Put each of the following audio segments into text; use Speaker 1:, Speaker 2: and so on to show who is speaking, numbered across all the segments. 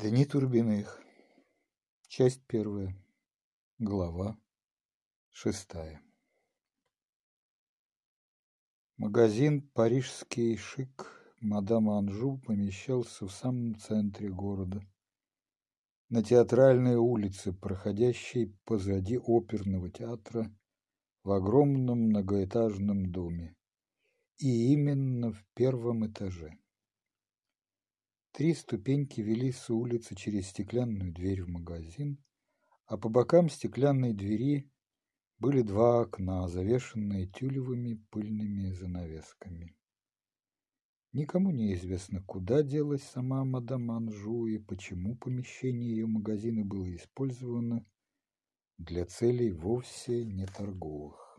Speaker 1: Дни Турбиных. Часть первая. Глава шестая. Магазин «Парижский шик» мадам Анжу помещался в самом центре города, на театральной улице, проходящей позади оперного театра, в огромном многоэтажном доме, и именно в первом этаже. Три ступеньки вели с улицы через стеклянную дверь в магазин, а по бокам стеклянной двери были два окна, завешенные тюлевыми пыльными занавесками. Никому не известно, куда делась сама мадам Анжу и почему помещение ее магазина было использовано для целей вовсе не торговых.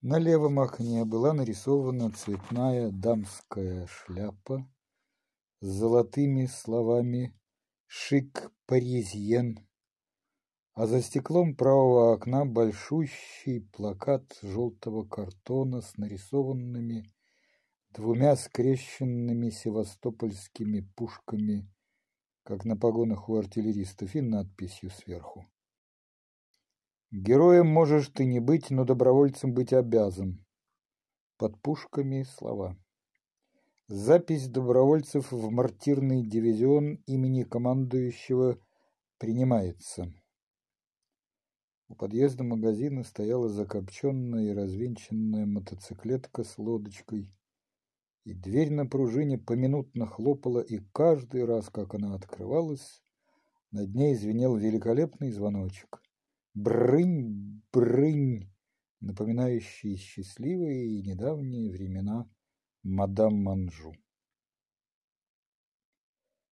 Speaker 1: На левом окне была нарисована цветная дамская шляпа с золотыми словами «Шик Паризьен», а за стеклом правого окна большущий плакат желтого картона с нарисованными двумя скрещенными севастопольскими пушками, как на погонах у артиллеристов, и надписью сверху. «Героем можешь ты не быть, но добровольцем быть обязан». Под пушками слова. Запись добровольцев в мартирный дивизион имени командующего принимается. У подъезда магазина стояла закопченная и развинченная мотоциклетка с лодочкой, и дверь на пружине поминутно хлопала, и каждый раз, как она открывалась, над ней звенел великолепный звоночек. Брынь, брынь, напоминающий счастливые и недавние времена мадам Манжу.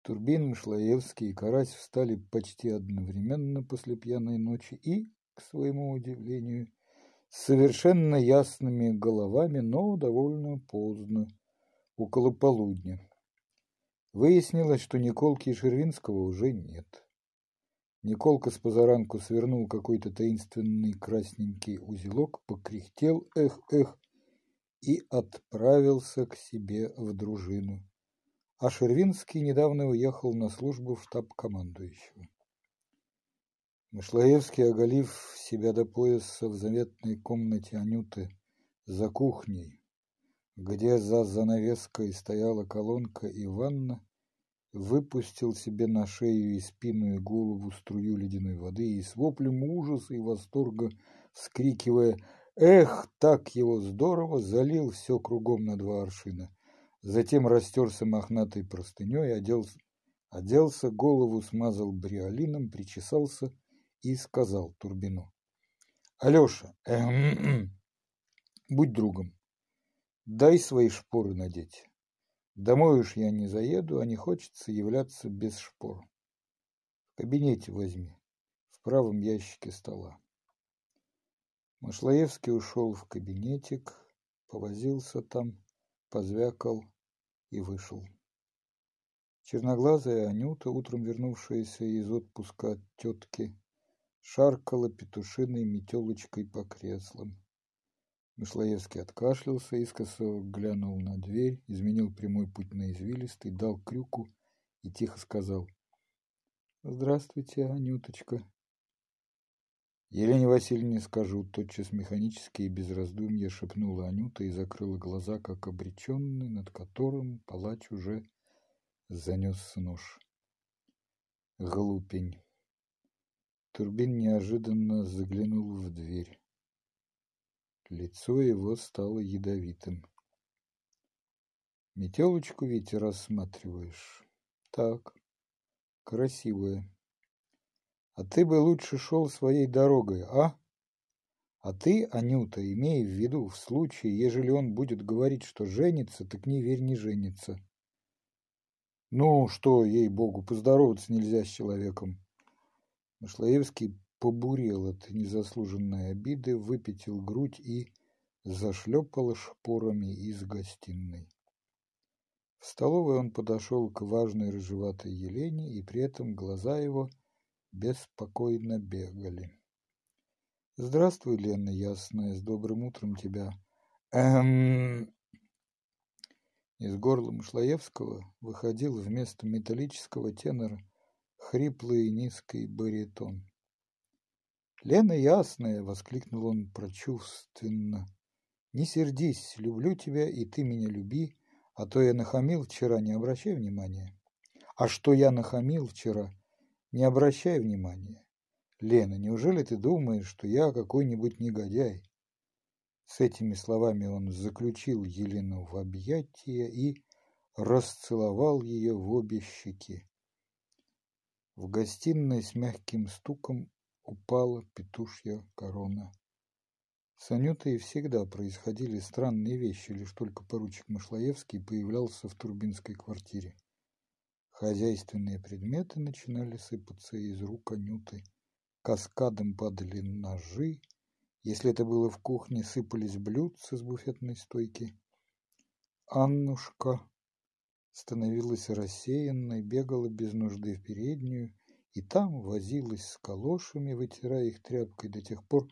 Speaker 1: Турбин, Мышлоевский и Карась встали почти одновременно после пьяной ночи и, к своему удивлению, с совершенно ясными головами, но довольно поздно, около полудня. Выяснилось, что Николки и Шервинского уже нет. Николка с позаранку свернул какой-то таинственный красненький узелок, покряхтел, эх, эх, и отправился к себе в дружину. А Шервинский недавно уехал на службу в штаб командующего. Мышлоевский, оголив себя до пояса в заветной комнате Анюты за кухней, где за занавеской стояла колонка и ванна, выпустил себе на шею и спину и голову струю ледяной воды и с воплем ужаса и восторга, вскрикивая Эх, так его здорово, залил все кругом на два аршина. Затем растерся мохнатой простыней, оделся, оделся, голову смазал бриолином, причесался и сказал Турбину. Алеша, эм, будь другом, дай свои шпоры надеть. Домой уж я не заеду, а не хочется являться без шпор. В кабинете возьми, в правом ящике стола. Машлаевский ушел в кабинетик, повозился там, позвякал и вышел. Черноглазая Анюта, утром вернувшаяся из отпуска от тетки, шаркала петушиной метелочкой по креслам. Мышлоевский откашлялся, искоса глянул на дверь, изменил прямой путь на извилистый, дал крюку и тихо сказал «Здравствуйте, Анюточка». Елене Васильевне скажу, тотчас механически и без раздумья шепнула Анюта и закрыла глаза, как обреченный, над которым палач уже занес нож. Глупень. Турбин неожиданно заглянул в дверь. Лицо его стало ядовитым. Метелочку ведь рассматриваешь. Так, красивая. А ты бы лучше шел своей дорогой, а? А ты, Анюта, имей в виду, в случае, ежели он будет говорить, что женится, так не верь, не женится. Ну, что, ей-богу, поздороваться нельзя с человеком. Машлаевский побурел от незаслуженной обиды, выпятил грудь и зашлепал шпорами из гостиной. В столовой он подошел к важной рыжеватой Елене, и при этом глаза его – беспокойно бегали. Здравствуй, Лена Ясная, с добрым утром тебя. Эм... Из горла Мышлоевского выходил вместо металлического тенора хриплый низкий баритон. «Лена ясная!» — воскликнул он прочувственно. «Не сердись, люблю тебя, и ты меня люби, а то я нахамил вчера, не обращай внимания». «А что я нахамил вчера? Не обращай внимания. Лена, неужели ты думаешь, что я какой-нибудь негодяй?» С этими словами он заключил Елену в объятия и расцеловал ее в обе щеки. В гостиной с мягким стуком упала петушья корона. С Анютой всегда происходили странные вещи, лишь только поручик Машлаевский появлялся в Турбинской квартире. Хозяйственные предметы начинали сыпаться из рук Анюты. Каскадом падали ножи, если это было в кухне, сыпались блюдца с буфетной стойки. Аннушка становилась рассеянной, бегала без нужды в переднюю и там возилась с калошами, вытирая их тряпкой до тех пор,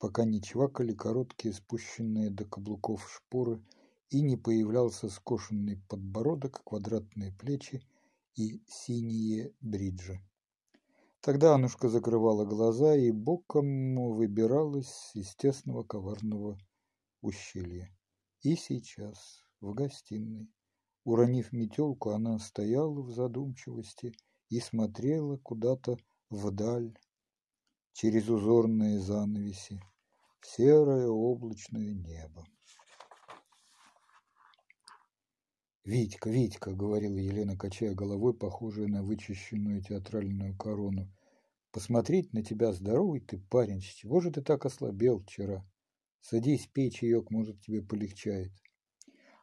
Speaker 1: пока не чвакали короткие спущенные до каблуков шпоры и не появлялся скошенный подбородок, квадратные плечи и синие бриджи. Тогда Анушка закрывала глаза и боком выбиралась из тесного коварного ущелья. И сейчас, в гостиной, уронив метелку, она стояла в задумчивости и смотрела куда-то вдаль, через узорные занавеси, в серое облачное небо. «Витька, Витька!» — говорила Елена, качая головой, похожая на вычищенную театральную корону. «Посмотреть на тебя здоровый ты парень, с чего же ты так ослабел вчера? Садись, пей чаек, может, тебе полегчает».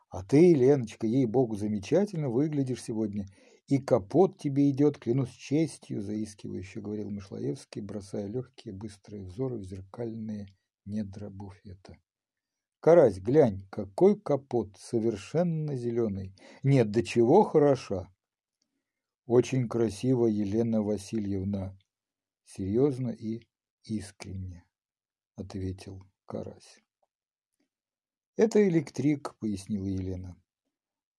Speaker 1: «А ты, Леночка, ей-богу, замечательно выглядишь сегодня, и капот тебе идет, клянусь честью», — заискивающе говорил Мышлоевский, бросая легкие быстрые взоры в зеркальные недра буфета. Карась, глянь, какой капот, совершенно зеленый. Нет, до чего хороша. Очень красиво, Елена Васильевна. Серьезно и искренне, ответил Карась. Это электрик, пояснила Елена.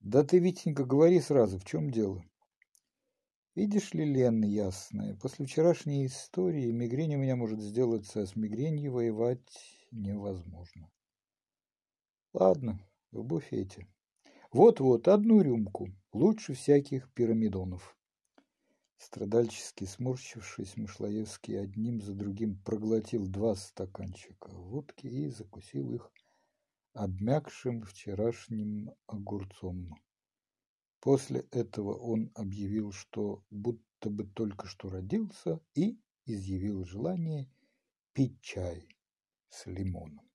Speaker 1: Да ты, Витенька, говори сразу, в чем дело? Видишь ли, Лен, ясная, после вчерашней истории мигрень у меня может сделаться, а с мигренью воевать невозможно. Ладно, в буфете. Вот-вот, одну рюмку, лучше всяких пирамидонов. Страдальчески сморщившись, Мышлоевский одним за другим проглотил два стаканчика водки и закусил их обмякшим вчерашним огурцом. После этого он объявил, что будто бы только что родился, и изъявил желание пить чай с лимоном.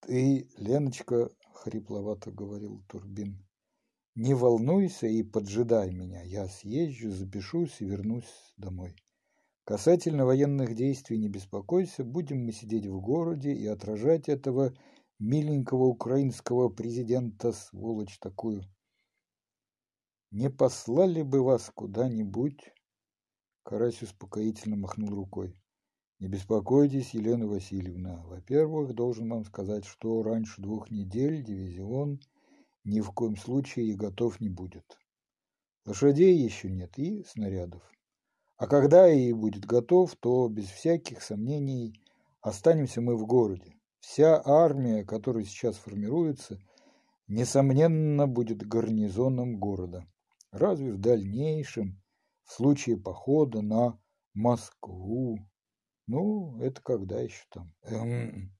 Speaker 1: «Ты, Леночка, — хрипловато говорил Турбин, — не волнуйся и поджидай меня. Я съезжу, запишусь и вернусь домой. Касательно военных действий не беспокойся, будем мы сидеть в городе и отражать этого миленького украинского президента, сволочь такую. Не послали бы вас куда-нибудь?» Карась успокоительно махнул рукой. Не беспокойтесь, Елена Васильевна. Во-первых, должен вам сказать, что раньше двух недель дивизион ни в коем случае и готов не будет. Лошадей еще нет и снарядов. А когда и будет готов, то без всяких сомнений останемся мы в городе. Вся армия, которая сейчас формируется, несомненно, будет гарнизоном города. Разве в дальнейшем, в случае похода на Москву, ну, это когда еще там? Эм,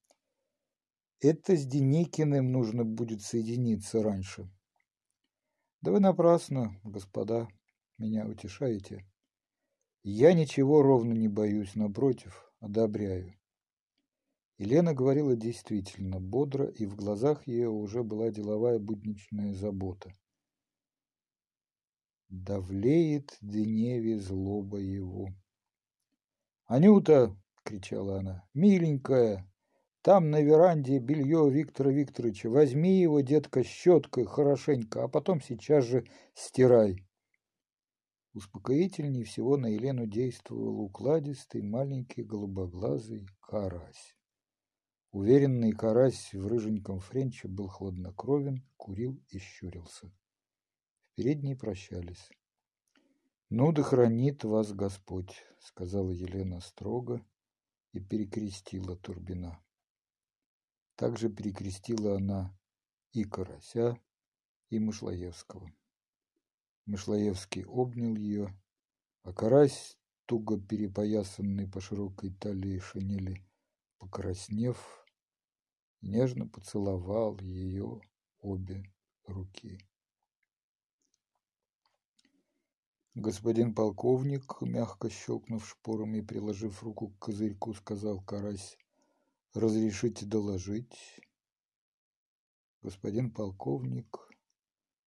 Speaker 1: это с Деникиным нужно будет соединиться раньше. Да вы напрасно, господа, меня утешаете. Я ничего ровно не боюсь, напротив, одобряю. Елена говорила действительно бодро, и в глазах ее уже была деловая будничная забота. Давлеет Деневе злоба его. «Анюта!» — кричала она. «Миленькая! Там на веранде белье Виктора Викторовича. Возьми его, детка, щеткой хорошенько, а потом сейчас же стирай». Успокоительнее всего на Елену действовал укладистый маленький голубоглазый карась. Уверенный карась в рыженьком френче был хладнокровен, курил и щурился. В передней прощались. «Ну да хранит вас Господь», — сказала Елена строго и перекрестила Турбина. Также перекрестила она и Карася, и Мышлоевского. Мышлоевский обнял ее, а Карась, туго перепоясанный по широкой талии шинели, покраснев, нежно поцеловал ее обе руки. Господин полковник, мягко щелкнув шпорами и приложив руку к козырьку, сказал Карась, «Разрешите доложить?» Господин полковник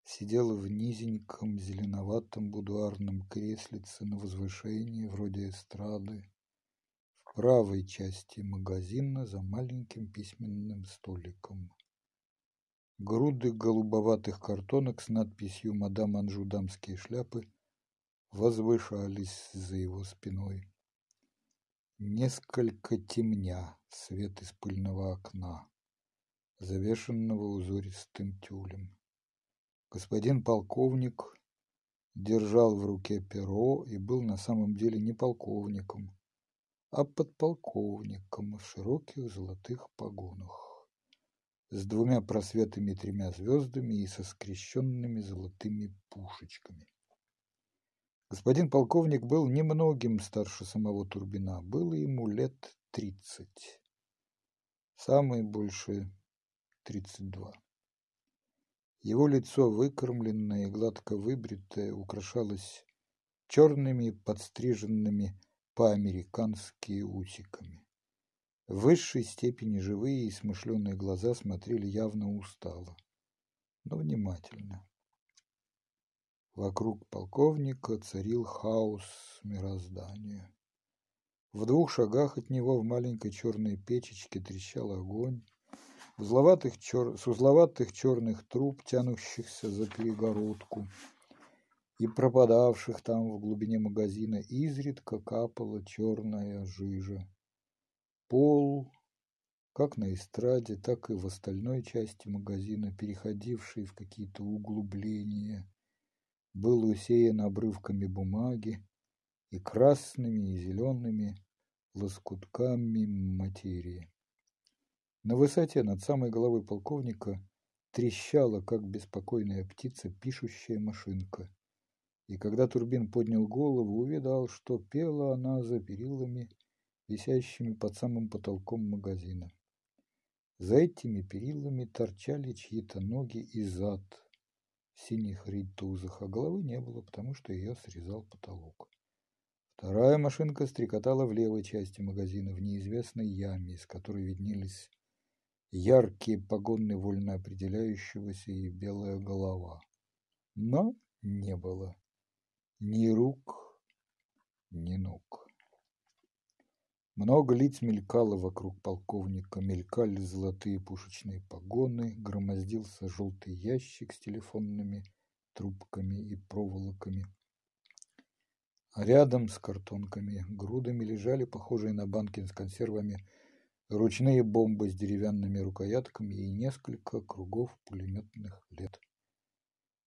Speaker 1: сидел в низеньком зеленоватом будуарном креслице на возвышении, вроде эстрады, в правой части магазина за маленьким письменным столиком. Груды голубоватых картонок с надписью «Мадам Анжу дамские шляпы» возвышались за его спиной. Несколько темня свет из пыльного окна, завешенного узористым тюлем. Господин полковник держал в руке перо и был на самом деле не полковником, а подполковником в широких золотых погонах, с двумя просветами и тремя звездами и со скрещенными золотыми пушечками. Господин полковник был немногим старше самого Турбина, было ему лет тридцать, самое большее тридцать два. Его лицо, выкормленное и гладко выбритое, украшалось черными подстриженными по-американски усиками. В высшей степени живые и смышленые глаза смотрели явно устало, но внимательно. Вокруг полковника царил хаос мироздания. В двух шагах от него в маленькой черной печечке трещал огонь. Узловатых чер... С узловатых черных труб, тянущихся за перегородку и пропадавших там в глубине магазина, изредка капала черная жижа. Пол, как на эстраде, так и в остальной части магазина, переходивший в какие-то углубления, был усеян обрывками бумаги и красными и зелеными лоскутками материи. На высоте над самой головой полковника трещала, как беспокойная птица, пишущая машинка. И когда Турбин поднял голову, увидал, что пела она за перилами, висящими под самым потолком магазина. За этими перилами торчали чьи-то ноги и зад, синих ритузах, а головы не было, потому что ее срезал потолок. Вторая машинка стрекотала в левой части магазина, в неизвестной яме, из которой виднелись яркие погоны вольно определяющегося и белая голова. Но не было ни рук, ни ног. Много лиц мелькало вокруг полковника, мелькали золотые пушечные погоны, громоздился желтый ящик с телефонными трубками и проволоками. А рядом с картонками грудами лежали похожие на банки с консервами ручные бомбы с деревянными рукоятками и несколько кругов пулеметных лет.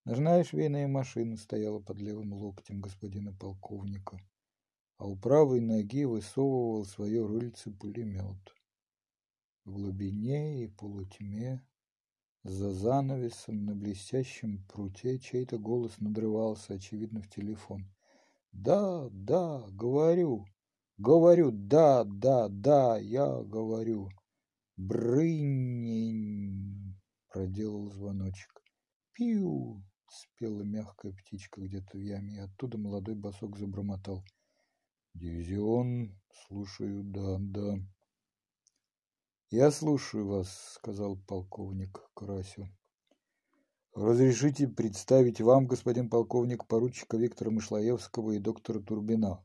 Speaker 1: Ножная швейная машина стояла под левым локтем господина полковника а у правой ноги высовывал свое рыльце пулемет. В глубине и полутьме, за занавесом на блестящем пруте чей-то голос надрывался, очевидно, в телефон. «Да, да, говорю, говорю, да, да, да, я говорю». «Брынь!» — проделал звоночек. «Пиу!» — спела мягкая птичка где-то в яме, и оттуда молодой босок забормотал. Дивизион, слушаю, да, да. Я слушаю вас, сказал полковник Карасю. Разрешите представить вам, господин полковник, поручика Виктора Мышлоевского и доктора Турбина.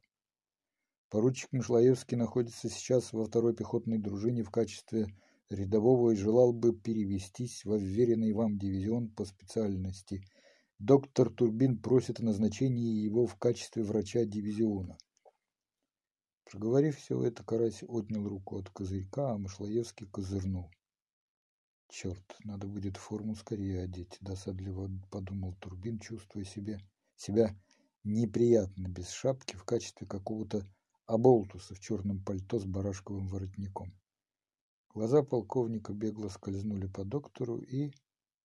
Speaker 1: Поручик Мышлоевский находится сейчас во второй пехотной дружине в качестве рядового и желал бы перевестись во вверенный вам дивизион по специальности. Доктор Турбин просит о назначении его в качестве врача дивизиона. Проговорив все это, Карась отнял руку от козырька, а Машлаевский козырнул. Черт, надо будет форму скорее одеть, досадливо подумал Турбин, чувствуя себе, себя неприятно без шапки в качестве какого-то оболтуса в черном пальто с барашковым воротником. Глаза полковника бегло скользнули по доктору и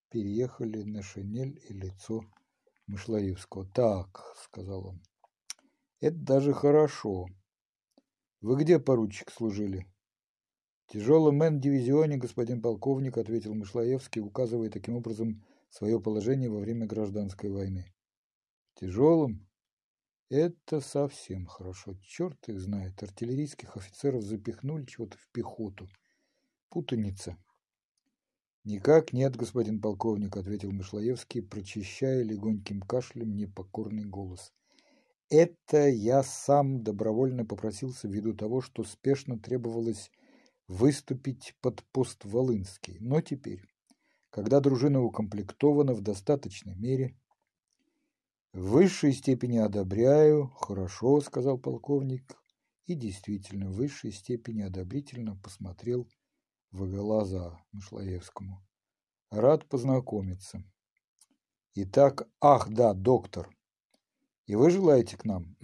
Speaker 1: переехали на шинель и лицо Мышлаевского. «Так», — сказал он, — «это даже хорошо. Вы где, поручик, служили?» «Тяжелом мэн-дивизионе, господин полковник», — ответил Мышлаевский, указывая таким образом свое положение во время гражданской войны. «Тяжелым? Это совсем хорошо. Черт их знает. Артиллерийских офицеров запихнули чего-то в пехоту. Путаница». «Никак нет, господин полковник», — ответил Мышлаевский, прочищая легоньким кашлем непокорный голос. «Это я сам добровольно попросился ввиду того, что спешно требовалось выступить под пост Волынский. Но теперь, когда дружина укомплектована в достаточной мере, в высшей степени одобряю, хорошо, сказал полковник, и действительно в высшей степени одобрительно посмотрел в глаза Мышлаевскому. Рад познакомиться. Итак, ах, да, доктор. И вы желаете к нам?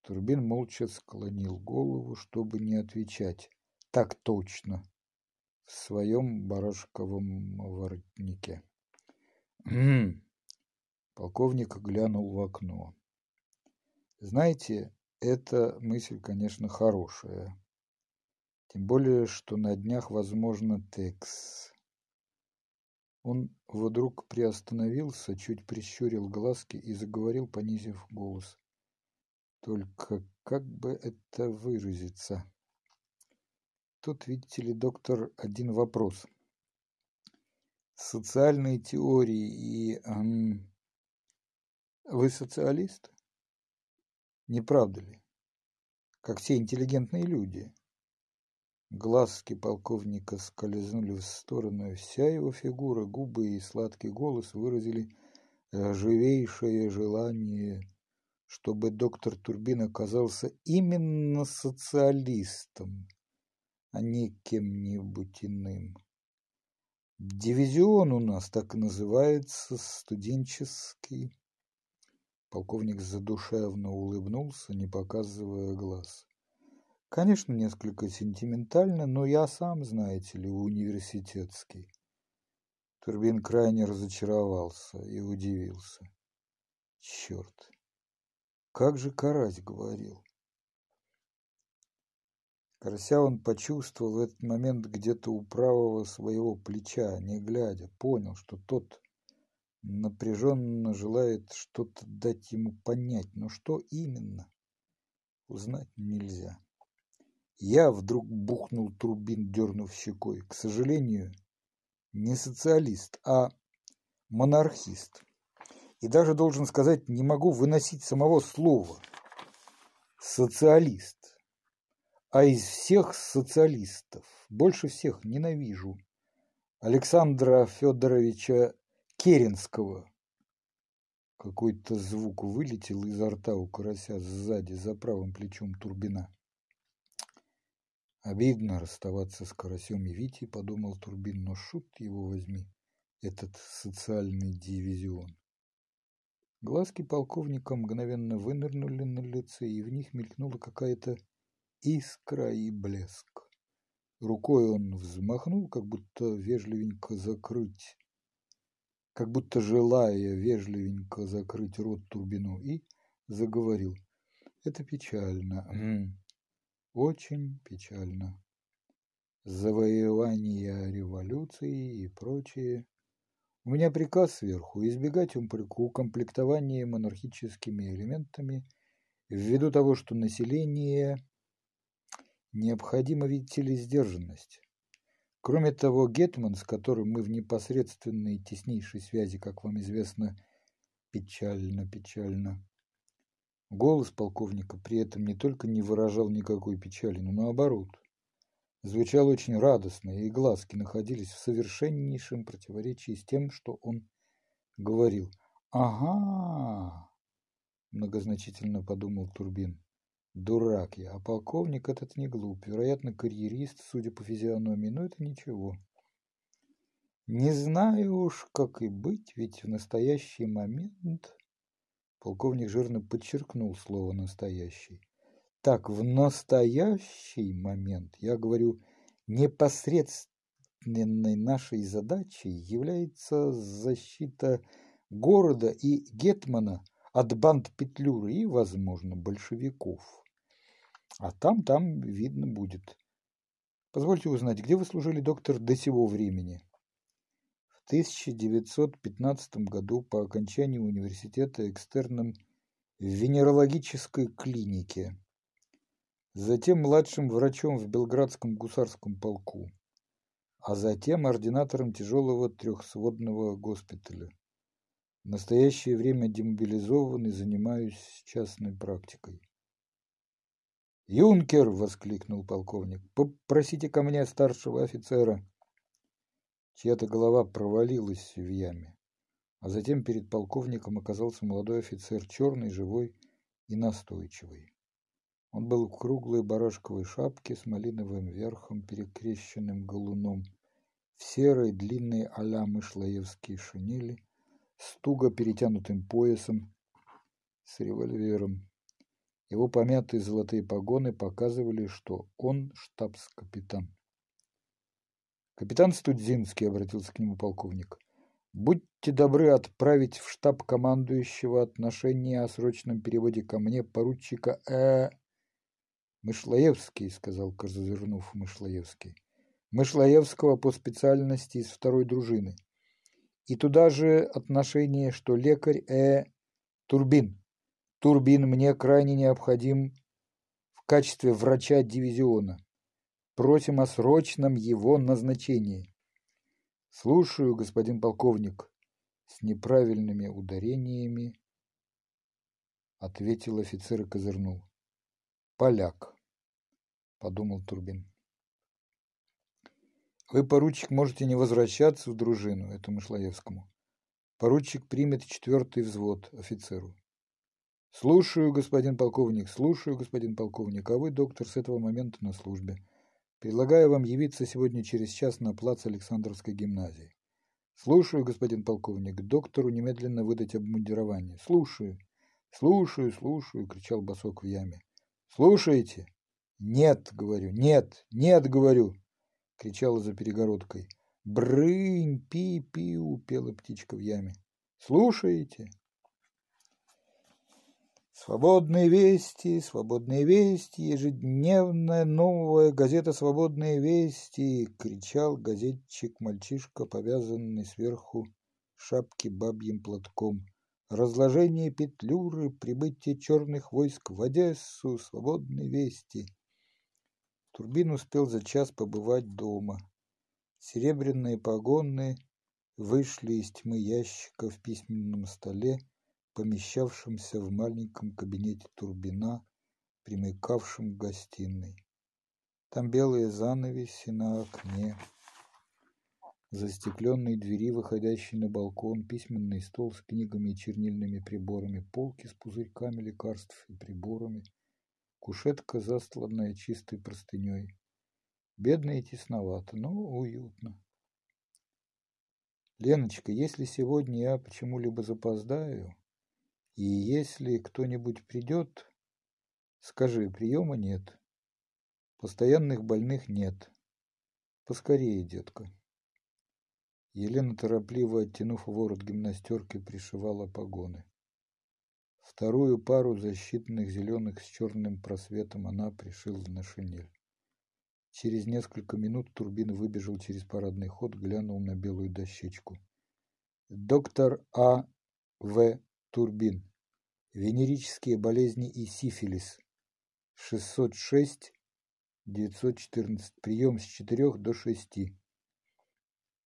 Speaker 1: Турбин молча склонил голову, чтобы не отвечать. Так точно. В своем барашковом воротнике. Полковник глянул в окно. Знаете, эта мысль, конечно, хорошая. Тем более, что на днях, возможно, текс. Он вдруг приостановился, чуть прищурил глазки и заговорил, понизив голос. Только как бы это выразиться? Тут, видите ли, доктор, один вопрос. Социальные теории и... Эм, вы социалист? Не правда ли? Как все интеллигентные люди. Глазки полковника скользнули в сторону, вся его фигура, губы и сладкий голос выразили живейшее желание чтобы доктор Турбин оказался именно социалистом, а не кем-нибудь иным. Дивизион у нас так и называется, студенческий. Полковник задушевно улыбнулся, не показывая глаз. Конечно, несколько сентиментально, но я сам, знаете ли, университетский. Турбин крайне разочаровался и удивился. Черт, как же Карась говорил? Карася он почувствовал в этот момент где-то у правого своего плеча, не глядя, понял, что тот напряженно желает что-то дать ему понять, но что именно, узнать нельзя. Я вдруг бухнул турбин, дернув щекой. К сожалению, не социалист, а монархист и даже, должен сказать, не могу выносить самого слова «социалист». А из всех социалистов больше всех ненавижу Александра Федоровича Керенского. Какой-то звук вылетел изо рта у карася сзади, за правым плечом Турбина. Обидно расставаться с карасем и Витей, подумал Турбин, но шут его возьми, этот социальный дивизион. Глазки полковника мгновенно вынырнули на лице, и в них мелькнула какая-то искра и блеск. Рукой он взмахнул, как будто вежливенько закрыть, как будто желая вежливенько закрыть рот Турбину, и заговорил. Это печально, очень печально. Завоевание революции и прочее у меня приказ сверху избегать укомплектования монархическими элементами ввиду того, что население необходимо, видите ли, сдержанность. Кроме того, Гетман, с которым мы в непосредственной теснейшей связи, как вам известно, печально, печально. Голос полковника при этом не только не выражал никакой печали, но наоборот – звучал очень радостно, и глазки находились в совершеннейшем противоречии с тем, что он говорил. «Ага!» – многозначительно подумал Турбин. Дурак я, а полковник этот не глуп, вероятно, карьерист, судя по физиономии, но это ничего. Не знаю уж, как и быть, ведь в настоящий момент... Полковник жирно подчеркнул слово «настоящий». Так, в настоящий момент, я говорю, непосредственной нашей задачей является защита города и Гетмана от банд Петлюры и, возможно, большевиков. А там, там видно будет. Позвольте узнать, где вы служили, доктор, до сего времени? В 1915 году по окончании университета экстерном в венерологической клинике. Затем младшим врачом в Белградском гусарском полку. А затем ординатором тяжелого трехсводного госпиталя. В настоящее время демобилизован и занимаюсь частной практикой. «Юнкер!» — воскликнул полковник. «Попросите ко мне старшего офицера». Чья-то голова провалилась в яме, а затем перед полковником оказался молодой офицер, черный, живой и настойчивый. Он был в круглой барашковой шапке с малиновым верхом, перекрещенным галуном, в серой длинной а-ля мышлаевские шинели, с туго перетянутым поясом, с револьвером. Его помятые золотые погоны показывали, что он штабс-капитан. «Капитан Студзинский», — обратился к нему полковник, — «будьте добры отправить в штаб командующего отношения о срочном переводе ко мне поручика Э...» «Мышлаевский», — сказал Козырнув Мышлаевский. «Мышлаевского по специальности из второй дружины. И туда же отношение, что лекарь Э... Турбин. Турбин мне крайне необходим в качестве врача дивизиона. Просим о срочном его назначении. Слушаю, господин полковник. С неправильными ударениями ответил офицер и козырнул. Поляк, подумал Турбин. Вы, поручик, можете не возвращаться в дружину, это Мышлаевскому. Поручик примет четвертый взвод офицеру. Слушаю, господин полковник, слушаю, господин полковник, а вы, доктор, с этого момента на службе. Предлагаю вам явиться сегодня через час на плац Александровской гимназии. Слушаю, господин полковник, доктору немедленно выдать обмундирование. Слушаю, слушаю, слушаю, кричал босок в яме. Слушаете? Нет, говорю, нет, нет, говорю, кричала за перегородкой. Брынь, пи-пиу, пела птичка в яме. Слушаете? Свободные вести, свободные вести, ежедневная новая газета «Свободные вести!» — кричал газетчик-мальчишка, повязанный сверху шапки бабьим платком. Разложение Петлюры, прибытие черных войск в Одессу, свободные вести. Турбин успел за час побывать дома. Серебряные погоны вышли из тьмы ящика в письменном столе, помещавшемся в маленьком кабинете Турбина, примыкавшем к гостиной. Там белые занавеси на окне, застекленные двери, выходящие на балкон, письменный стол с книгами и чернильными приборами, полки с пузырьками лекарств и приборами, кушетка, застланная чистой простыней. Бедно и тесновато, но уютно. Леночка, если сегодня я почему-либо запоздаю, и если кто-нибудь придет, скажи, приема нет. Постоянных больных нет. Поскорее, детка. Елена, торопливо оттянув ворот гимнастерки, пришивала погоны. Вторую пару защитных зеленых с черным просветом она пришила на шинель. Через несколько минут Турбин выбежал через парадный ход, глянул на белую дощечку. Доктор А. В. Турбин. Венерические болезни и сифилис. 606 914. Прием с 4 до 6.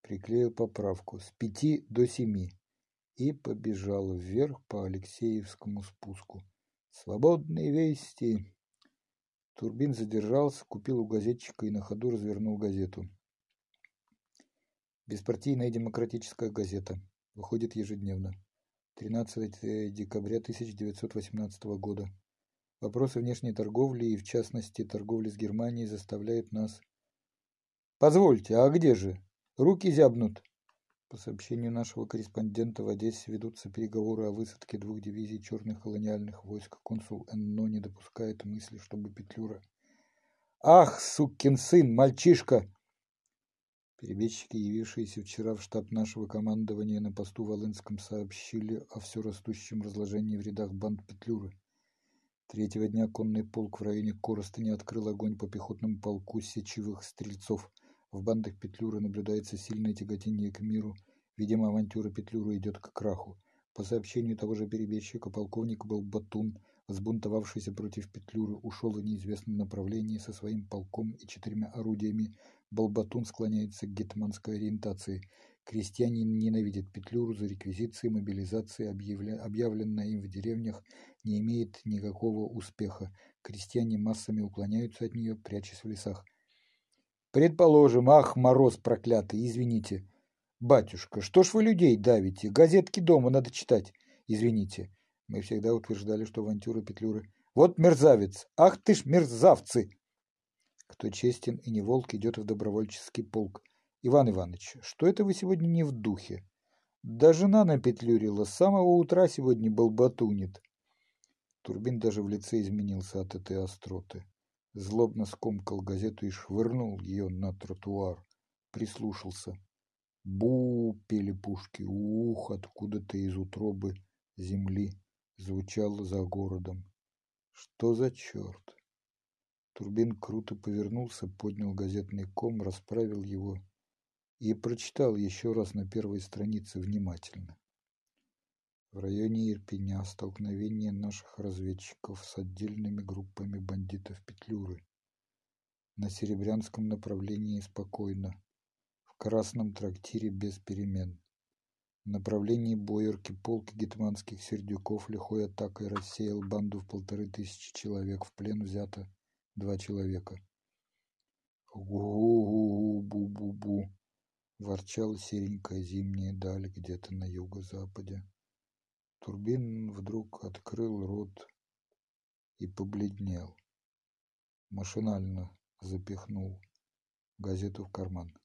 Speaker 1: Приклеил поправку. С 5 до 7. И побежал вверх по Алексеевскому спуску. Свободные вести. Турбин задержался, купил у газетчика и на ходу развернул газету. Беспартийная демократическая газета. Выходит ежедневно. 13 декабря 1918 года. Вопросы внешней торговли и, в частности, торговли с Германией заставляют нас... Позвольте, а где же? Руки зябнут. По сообщению нашего корреспондента в Одессе ведутся переговоры о высадке двух дивизий черных колониальных войск. Консул Энно не допускает мысли, чтобы Петлюра... Ах, сукин сын, мальчишка! Перебежчики, явившиеся вчера в штаб нашего командования на посту в Волынском, сообщили о все растущем разложении в рядах банд Петлюры. Третьего дня конный полк в районе Коростыни открыл огонь по пехотному полку сечевых стрельцов. В бандах Петлюры наблюдается сильное тяготение к миру. Видимо, авантюра Петлюры идет к краху. По сообщению того же перебежчика, полковник был Батун, взбунтовавшийся против Петлюры, ушел в неизвестном направлении со своим полком и четырьмя орудиями. Балбатун склоняется к гетманской ориентации. Крестьяне ненавидят Петлюру за реквизиции, мобилизации, объявленная им в деревнях, не имеет никакого успеха. Крестьяне массами уклоняются от нее, прячась в лесах. Предположим, ах, мороз проклятый, извините. Батюшка, что ж вы людей давите? Газетки дома надо читать. Извините. Мы всегда утверждали, что авантюры Петлюры. Вот мерзавец! Ах ты ж мерзавцы! Кто честен и не волк, идет в добровольческий полк. Иван Иванович, что это вы сегодня не в духе? Да жена напетлюрила, с самого утра сегодня болбатунит. Турбин даже в лице изменился от этой остроты. Злобно скомкал газету и швырнул ее на тротуар. Прислушался. Бу, пели пушки, ух, откуда-то из утробы земли звучало за городом. Что за черт? Турбин круто повернулся, поднял газетный ком, расправил его и прочитал еще раз на первой странице внимательно. В районе Ирпеня столкновение наших разведчиков с отдельными группами бандитов Петлюры. На Серебрянском направлении спокойно. В Красном трактире без перемен. В направлении Боярки полк гетманских сердюков лихой атакой рассеял банду в полторы тысячи человек. В плен взято два человека. Гу-гу-гу-бу-бу-бу ворчала серенькая зимняя даль где-то на юго-западе. Турбин вдруг открыл рот и побледнел. Машинально запихнул газету в карман.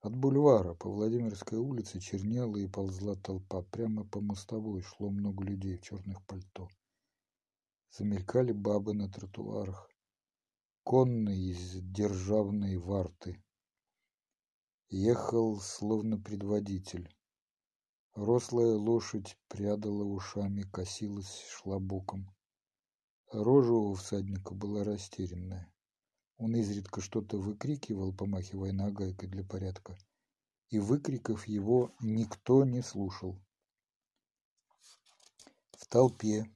Speaker 1: От бульвара по Владимирской улице чернела и ползла толпа. Прямо по мостовой шло много людей в черных пальто. Замелькали бабы на тротуарах. Конные из державной варты Ехал словно предводитель. Рослая лошадь прядала ушами, косилась, шла боком. Рожа у всадника была растерянная. Он изредка что-то выкрикивал, помахивая нагайкой для порядка, и выкриков его никто не слушал. В толпе,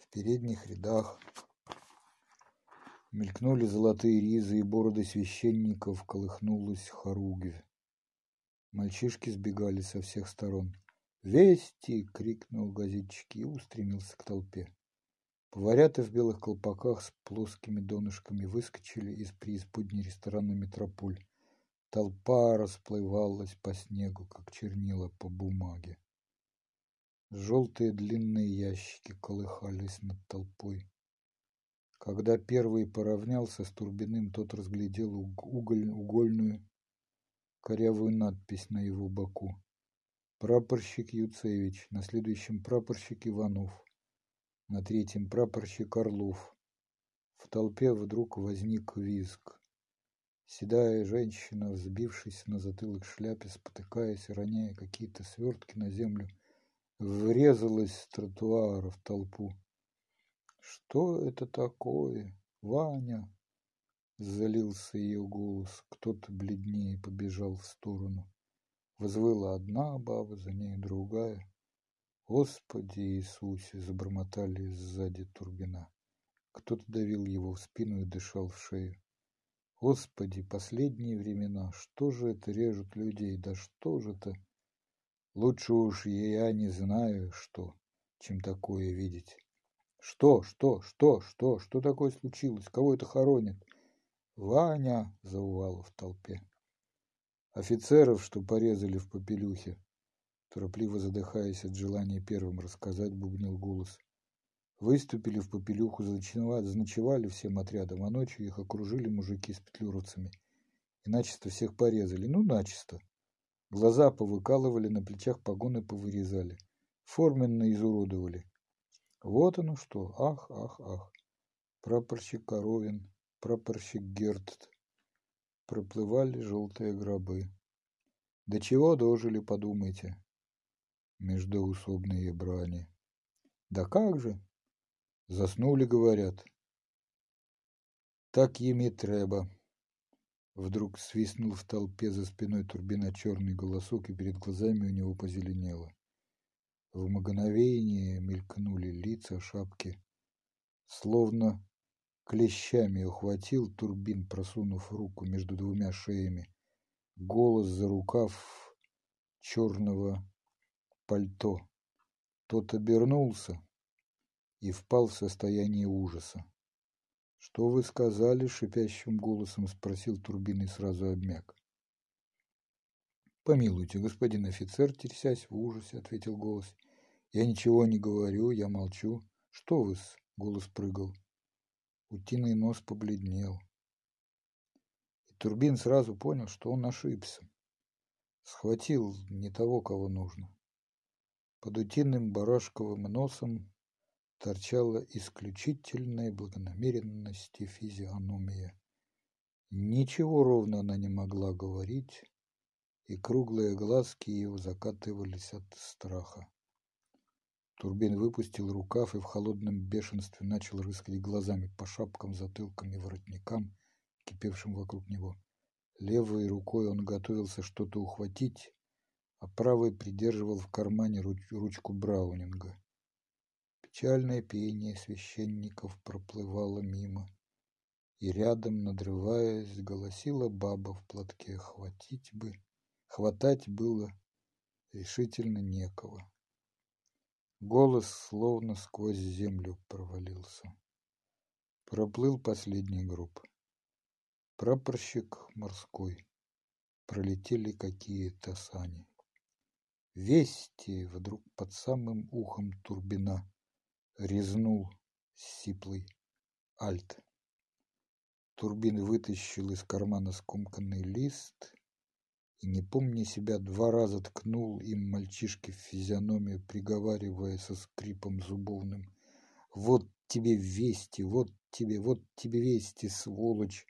Speaker 1: в передних рядах, Мелькнули золотые ризы и бороды священников, колыхнулась хоругвь. Мальчишки сбегали со всех сторон. «Вести!» — крикнул газетчик и устремился к толпе. Поварята в белых колпаках с плоскими донышками выскочили из преисподней ресторана «Метрополь». Толпа расплывалась по снегу, как чернила по бумаге. Желтые длинные ящики колыхались над толпой. Когда первый поравнялся с Турбиным, тот разглядел уголь, угольную корявую надпись на его боку. Прапорщик Юцевич, на следующем прапорщик Иванов, на третьем прапорщик Орлов. В толпе вдруг возник визг. Седая женщина, взбившись на затылок шляпе, спотыкаясь и роняя какие-то свертки на землю, врезалась с тротуара в толпу. Что это такое, Ваня? Залился ее голос. Кто-то бледнее побежал в сторону. Возвыла одна баба, за ней другая. Господи Иисусе, забормотали сзади Турбина. Кто-то давил его в спину и дышал в шею. Господи, последние времена, что же это режут людей, да что же это? Лучше уж я не знаю, что, чем такое видеть. Что, что, что, что, что такое случилось? Кого это хоронят? Ваня, заувало в толпе. Офицеров, что порезали в попелюхе. Торопливо задыхаясь от желания первым рассказать, бубнил голос. Выступили в попелюху, заночевали всем отрядом, а ночью их окружили мужики с петлюровцами. И начисто всех порезали. Ну, начисто. Глаза повыкалывали, на плечах погоны повырезали. Форменно изуродовали. Вот оно что. Ах, ах, ах. Прапорщик Коровин, прапорщик Герт. Проплывали желтые гробы. До чего дожили, подумайте. Междоусобные брани. Да как же? Заснули, говорят. Так им и треба. Вдруг свистнул в толпе за спиной турбина черный голосок, и перед глазами у него позеленело. В мгновение мелькнули лица, шапки. Словно клещами ухватил турбин, просунув руку между двумя шеями. Голос за рукав черного пальто. Тот обернулся и впал в состояние ужаса. «Что вы сказали?» — шипящим голосом спросил Турбин и сразу обмяк. «Помилуйте, господин офицер», — терсясь в ужасе, ответил голос. «Я ничего не говорю, я молчу. Что вы-с?» — голос прыгал. Утиный нос побледнел. И Турбин сразу понял, что он ошибся. Схватил не того, кого нужно. Под утиным барашковым носом торчала исключительная благонамеренности физиономия. Ничего ровно она не могла говорить, и круглые глазки ее закатывались от страха. Турбин выпустил рукав и в холодном бешенстве начал рыскать глазами по шапкам, затылкам и воротникам, кипевшим вокруг него. Левой рукой он готовился что-то ухватить, а правой придерживал в кармане ручку Браунинга. Печальное пение священников проплывало мимо, и рядом, надрываясь, голосила баба в платке. Хватить бы, хватать было решительно некого. Голос словно сквозь землю провалился. Проплыл последний групп. Прапорщик морской. Пролетели какие-то сани. Вести вдруг под самым ухом Турбина резнул сиплый альт. Турбин вытащил из кармана скомканный лист и, не помня себя, два раза ткнул им мальчишке в физиономию, приговаривая со скрипом зубовным. «Вот тебе вести, вот тебе, вот тебе вести, сволочь!»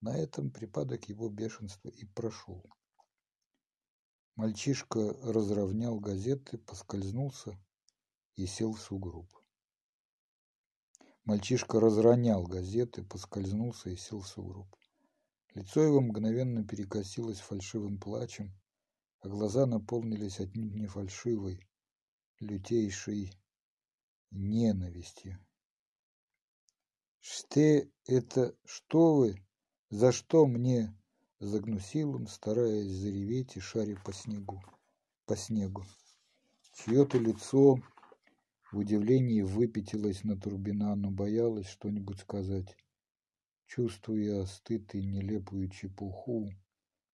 Speaker 1: На этом припадок его бешенства и прошел. Мальчишка разровнял газеты, поскользнулся и сел в сугроб. Мальчишка разронял газеты, поскользнулся и сел в сугроб. Лицо его мгновенно перекосилось фальшивым плачем, а глаза наполнились отнюдь не фальшивой, лютейшей ненавистью. «Что это? Что вы? За что мне?» — загнусил он, стараясь зареветь и шаря по снегу, по снегу. Чье-то лицо в удивлении выпятилась на Турбина, но боялась что-нибудь сказать. Чувствуя стыд и нелепую чепуху,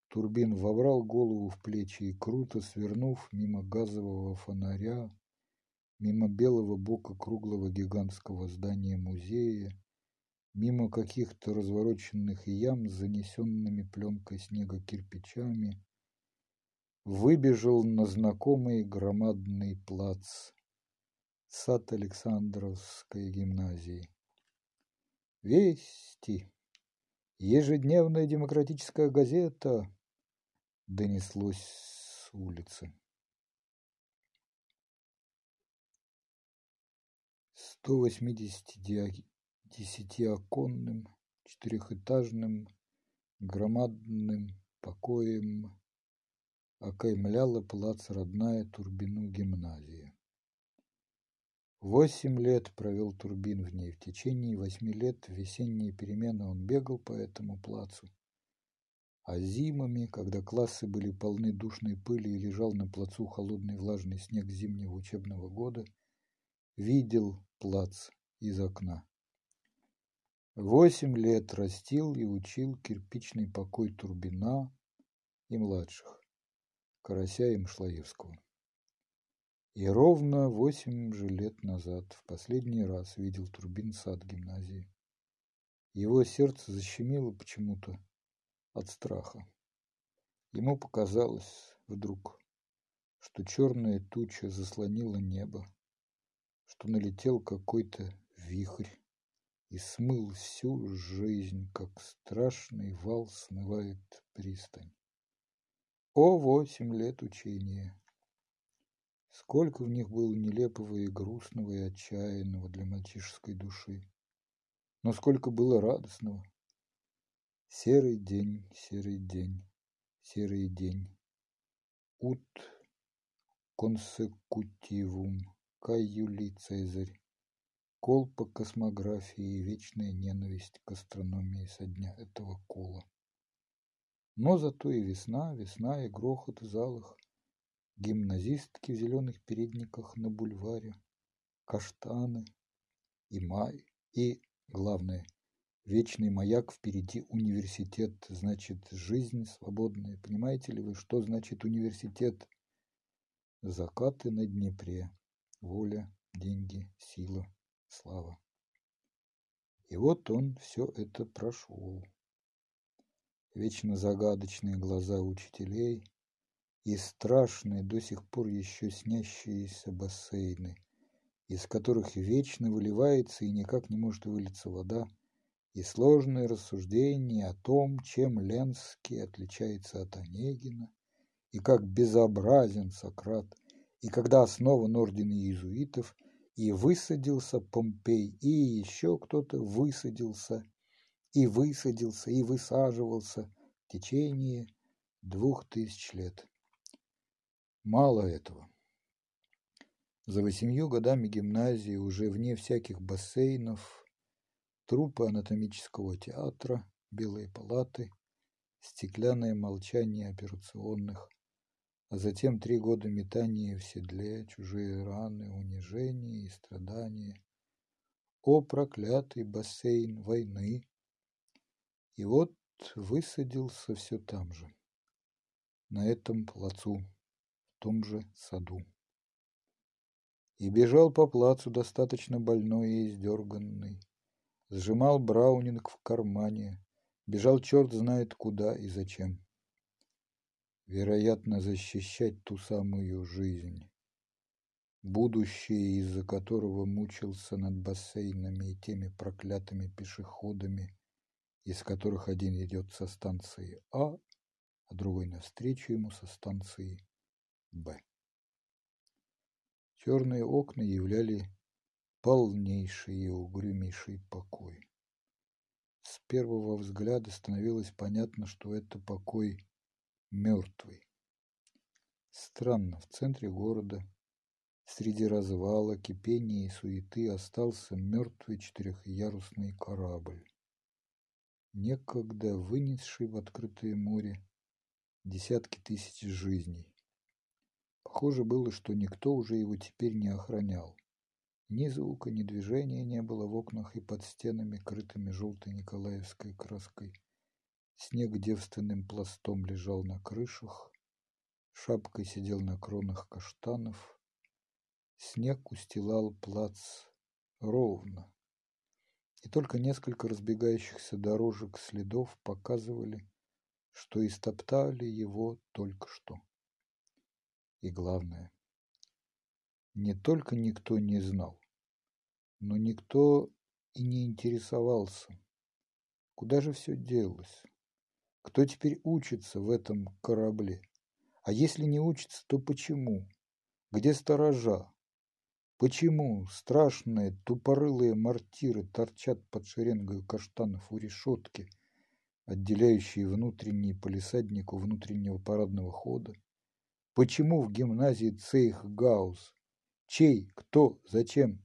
Speaker 1: Турбин вобрал голову в плечи и, круто свернув мимо газового фонаря, мимо белого бока круглого гигантского здания музея, мимо каких-то развороченных ям с занесенными пленкой снега кирпичами, выбежал на знакомый громадный плац сад Александровской гимназии. Вести! Ежедневная демократическая газета донеслось с улицы. Сто восьмидесятиоконным четырехэтажным громадным покоем окаймляла плац родная Турбину гимназия. Восемь лет провел Турбин в ней. В течение восьми лет в весенние перемены он бегал по этому плацу. А зимами, когда классы были полны душной пыли и лежал на плацу холодный влажный снег зимнего учебного года, видел плац из окна. Восемь лет растил и учил кирпичный покой Турбина и младших, Карася и Мшлаевского. И ровно восемь же лет назад в последний раз видел Турбин сад гимназии. Его сердце защемило почему-то от страха. Ему показалось вдруг, что черная туча заслонила небо, что налетел какой-то вихрь и смыл всю жизнь, как страшный вал смывает пристань. О, восемь лет учения! Сколько в них было нелепого и грустного и отчаянного для мальчишеской души. Но сколько было радостного. Серый день, серый день, серый день. Ут консекутивум, Кай Цезарь. Кол по космографии и вечная ненависть к астрономии со дня этого кола. Но зато и весна, весна и грохот в залах, гимназистки в зеленых передниках на бульваре, каштаны и май, и, главное, вечный маяк впереди университет, значит, жизнь свободная. Понимаете ли вы, что значит университет? Закаты на Днепре, воля, деньги, сила, слава. И вот он все это прошел. Вечно загадочные глаза учителей и страшные, до сих пор еще снящиеся бассейны, из которых вечно выливается и никак не может вылиться вода, и сложные рассуждения о том, чем Ленский отличается от Онегина, и как безобразен Сократ, и когда основан орден иезуитов, и высадился Помпей, и еще кто-то высадился, и высадился, и высаживался в течение двух тысяч лет. Мало этого. За восемью годами гимназии, уже вне всяких бассейнов, трупы анатомического театра, белые палаты, стеклянное молчание операционных, а затем три года метания в седле, чужие раны, унижения и страдания. О, проклятый бассейн войны! И вот высадился все там же, на этом плацу, том же саду. И бежал по плацу достаточно больной и издерганный. Сжимал Браунинг в кармане, бежал черт знает куда и зачем вероятно, защищать ту самую жизнь, будущее, из-за которого мучился над бассейнами и теми проклятыми пешеходами, из которых один идет со станции А, а другой навстречу ему со станции Б. Черные окна являли полнейший и угрюмейший покой. С первого взгляда становилось понятно, что это покой мертвый. Странно, в центре города, среди развала, кипения и суеты остался мертвый четырехярусный корабль, некогда вынесший в открытое море десятки тысяч жизней. Похоже было, что никто уже его теперь не охранял. Ни звука, ни движения не было в окнах и под стенами, крытыми желтой николаевской краской. Снег девственным пластом лежал на крышах, шапкой сидел на кронах каштанов. Снег устилал плац ровно, и только несколько разбегающихся дорожек следов показывали, что истоптали его только что. И главное, не только никто не знал, но никто и не интересовался, куда же все делось. Кто теперь учится в этом корабле? А если не учится, то почему? Где сторожа? Почему страшные тупорылые мортиры торчат под шеренгой каштанов у решетки, отделяющие внутренний полисадник у внутреннего парадного хода? Почему в гимназии Цейх Гаус? Чей? Кто? Зачем?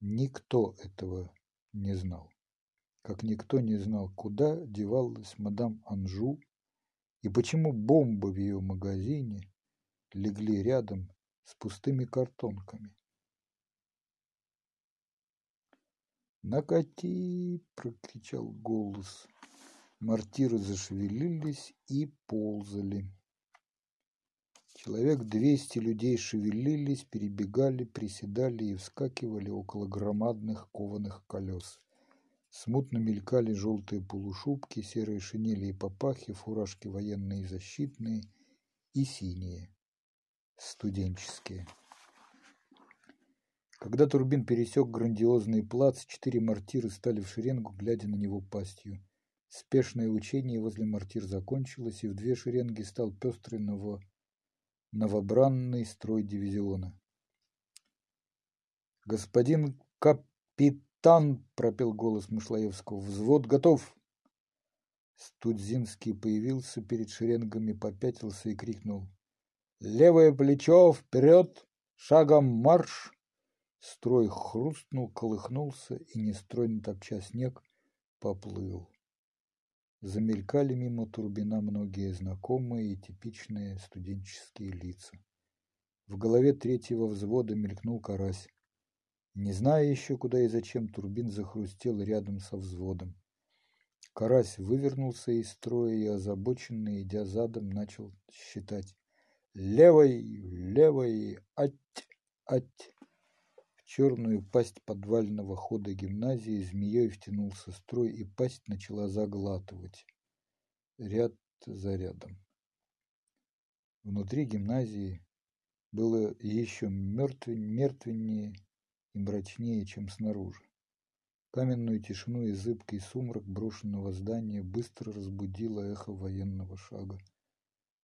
Speaker 1: Никто этого не знал как никто не знал, куда девалась мадам Анжу и почему бомбы в ее магазине легли рядом с пустыми картонками. «Накати!» – прокричал голос. Мортиры зашевелились и ползали. Человек двести людей шевелились, перебегали, приседали и вскакивали около громадных кованых колес. Смутно мелькали желтые полушубки, серые шинели и папахи, фуражки военные и защитные и синие, студенческие. Когда Турбин пересек грандиозный плац, четыре мортиры стали в шеренгу, глядя на него пастью. Спешное учение возле мортир закончилось, и в две шеренги стал пестрый ново... новобранный строй дивизиона. «Господин капитан!» Тан, пропел голос Мышлаевского, взвод готов. Студзинский появился перед шеренгами, попятился и крикнул. Левое плечо вперед, шагом марш! Строй хрустнул, колыхнулся и, нестройно топча снег, поплыл. Замелькали мимо Турбина многие знакомые и типичные студенческие лица. В голове третьего взвода мелькнул карась. Не зная еще, куда и зачем, Турбин захрустел рядом со взводом. Карась вывернулся из строя и, озабоченный, идя задом, начал считать. «Левой, левой, ать, ать!» Черную пасть подвального хода гимназии змеей втянулся строй, и пасть начала заглатывать. Ряд за рядом. Внутри гимназии было еще мертвеннее и мрачнее, чем снаружи. Каменную тишину и зыбкий сумрак брошенного здания быстро разбудило эхо военного шага.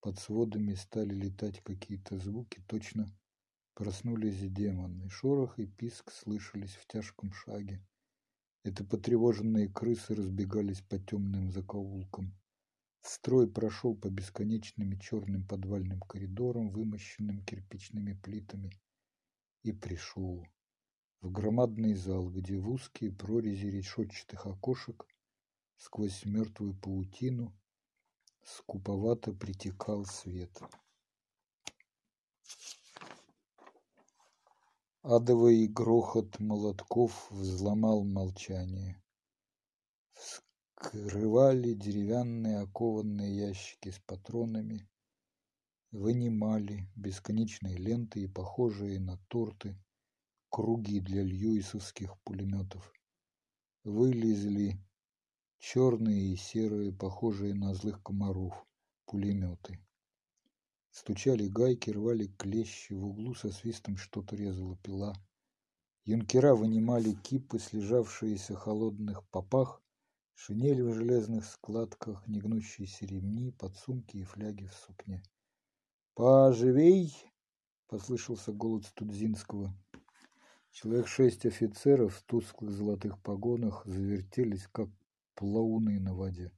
Speaker 1: Под сводами стали летать какие-то звуки, точно проснулись демоны. Шорох и писк слышались в тяжком шаге. Это потревоженные крысы разбегались по темным закоулкам. Строй прошел по бесконечным черным подвальным коридорам, вымощенным кирпичными плитами, и пришел в громадный зал, где в узкие прорези решетчатых окошек сквозь мертвую паутину скуповато притекал свет. Адовый грохот молотков взломал молчание. Вскрывали деревянные окованные ящики с патронами, вынимали бесконечные ленты и похожие на торты круги для льюисовских пулеметов. Вылезли черные и серые, похожие на злых комаров, пулеметы. Стучали гайки, рвали клещи, в углу со свистом что-то резала пила. Юнкера вынимали кипы, слежавшиеся холодных попах, шинели в железных складках, негнущиеся ремни, подсумки и фляги в сукне. «Поживей!» — послышался голос Тудзинского. Человек шесть офицеров в тусклых золотых погонах завертелись, как плауны на воде.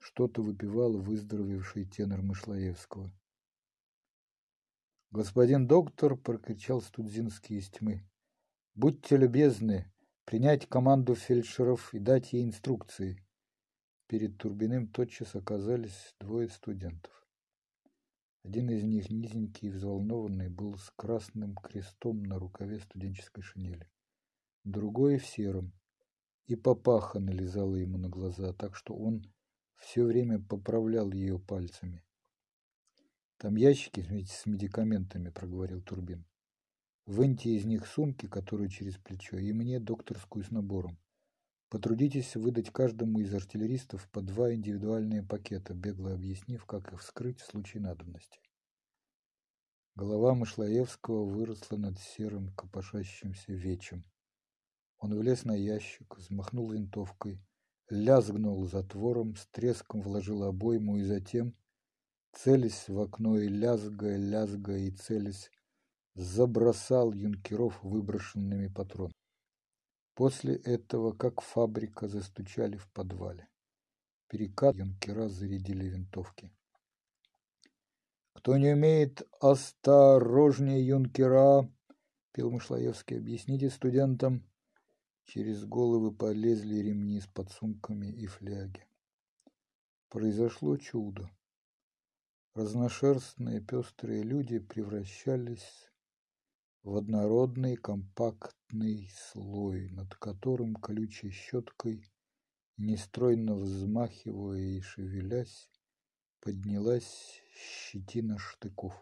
Speaker 1: Что-то выпивал выздоровевший тенор Мышлаевского. «Господин доктор!» — прокричал Студзинский из тьмы. «Будьте любезны принять команду фельдшеров и дать ей инструкции». Перед Турбиным тотчас оказались двое студентов. Один из них, низенький и взволнованный, был с красным крестом на рукаве студенческой шинели. Другой в сером. И папаха налезала ему на глаза, так что он все время поправлял ее пальцами. «Там ящики с медикаментами», — проговорил Турбин. «Выньте из них сумки, которые через плечо, и мне докторскую с набором. Потрудитесь выдать каждому из артиллеристов по два индивидуальные пакета, бегло объяснив, как их вскрыть в случае надобности. Голова Мышлаевского выросла над серым копошащимся вечем. Он влез на ящик, взмахнул винтовкой, лязгнул затвором, с треском вложил обойму и затем, целясь в окно и лязгая, лязгая и целясь, забросал юнкеров выброшенными патронами. После этого, как фабрика, застучали в подвале. Перекат юнкера зарядили винтовки. «Кто не умеет, осторожнее, юнкера!» — пел Мышлаевский. «Объясните студентам». Через головы полезли ремни с подсумками и фляги. Произошло чудо. Разношерстные пестрые люди превращались в однородный компактный слой, над которым колючей щеткой, нестройно взмахивая и шевелясь, поднялась щетина штыков.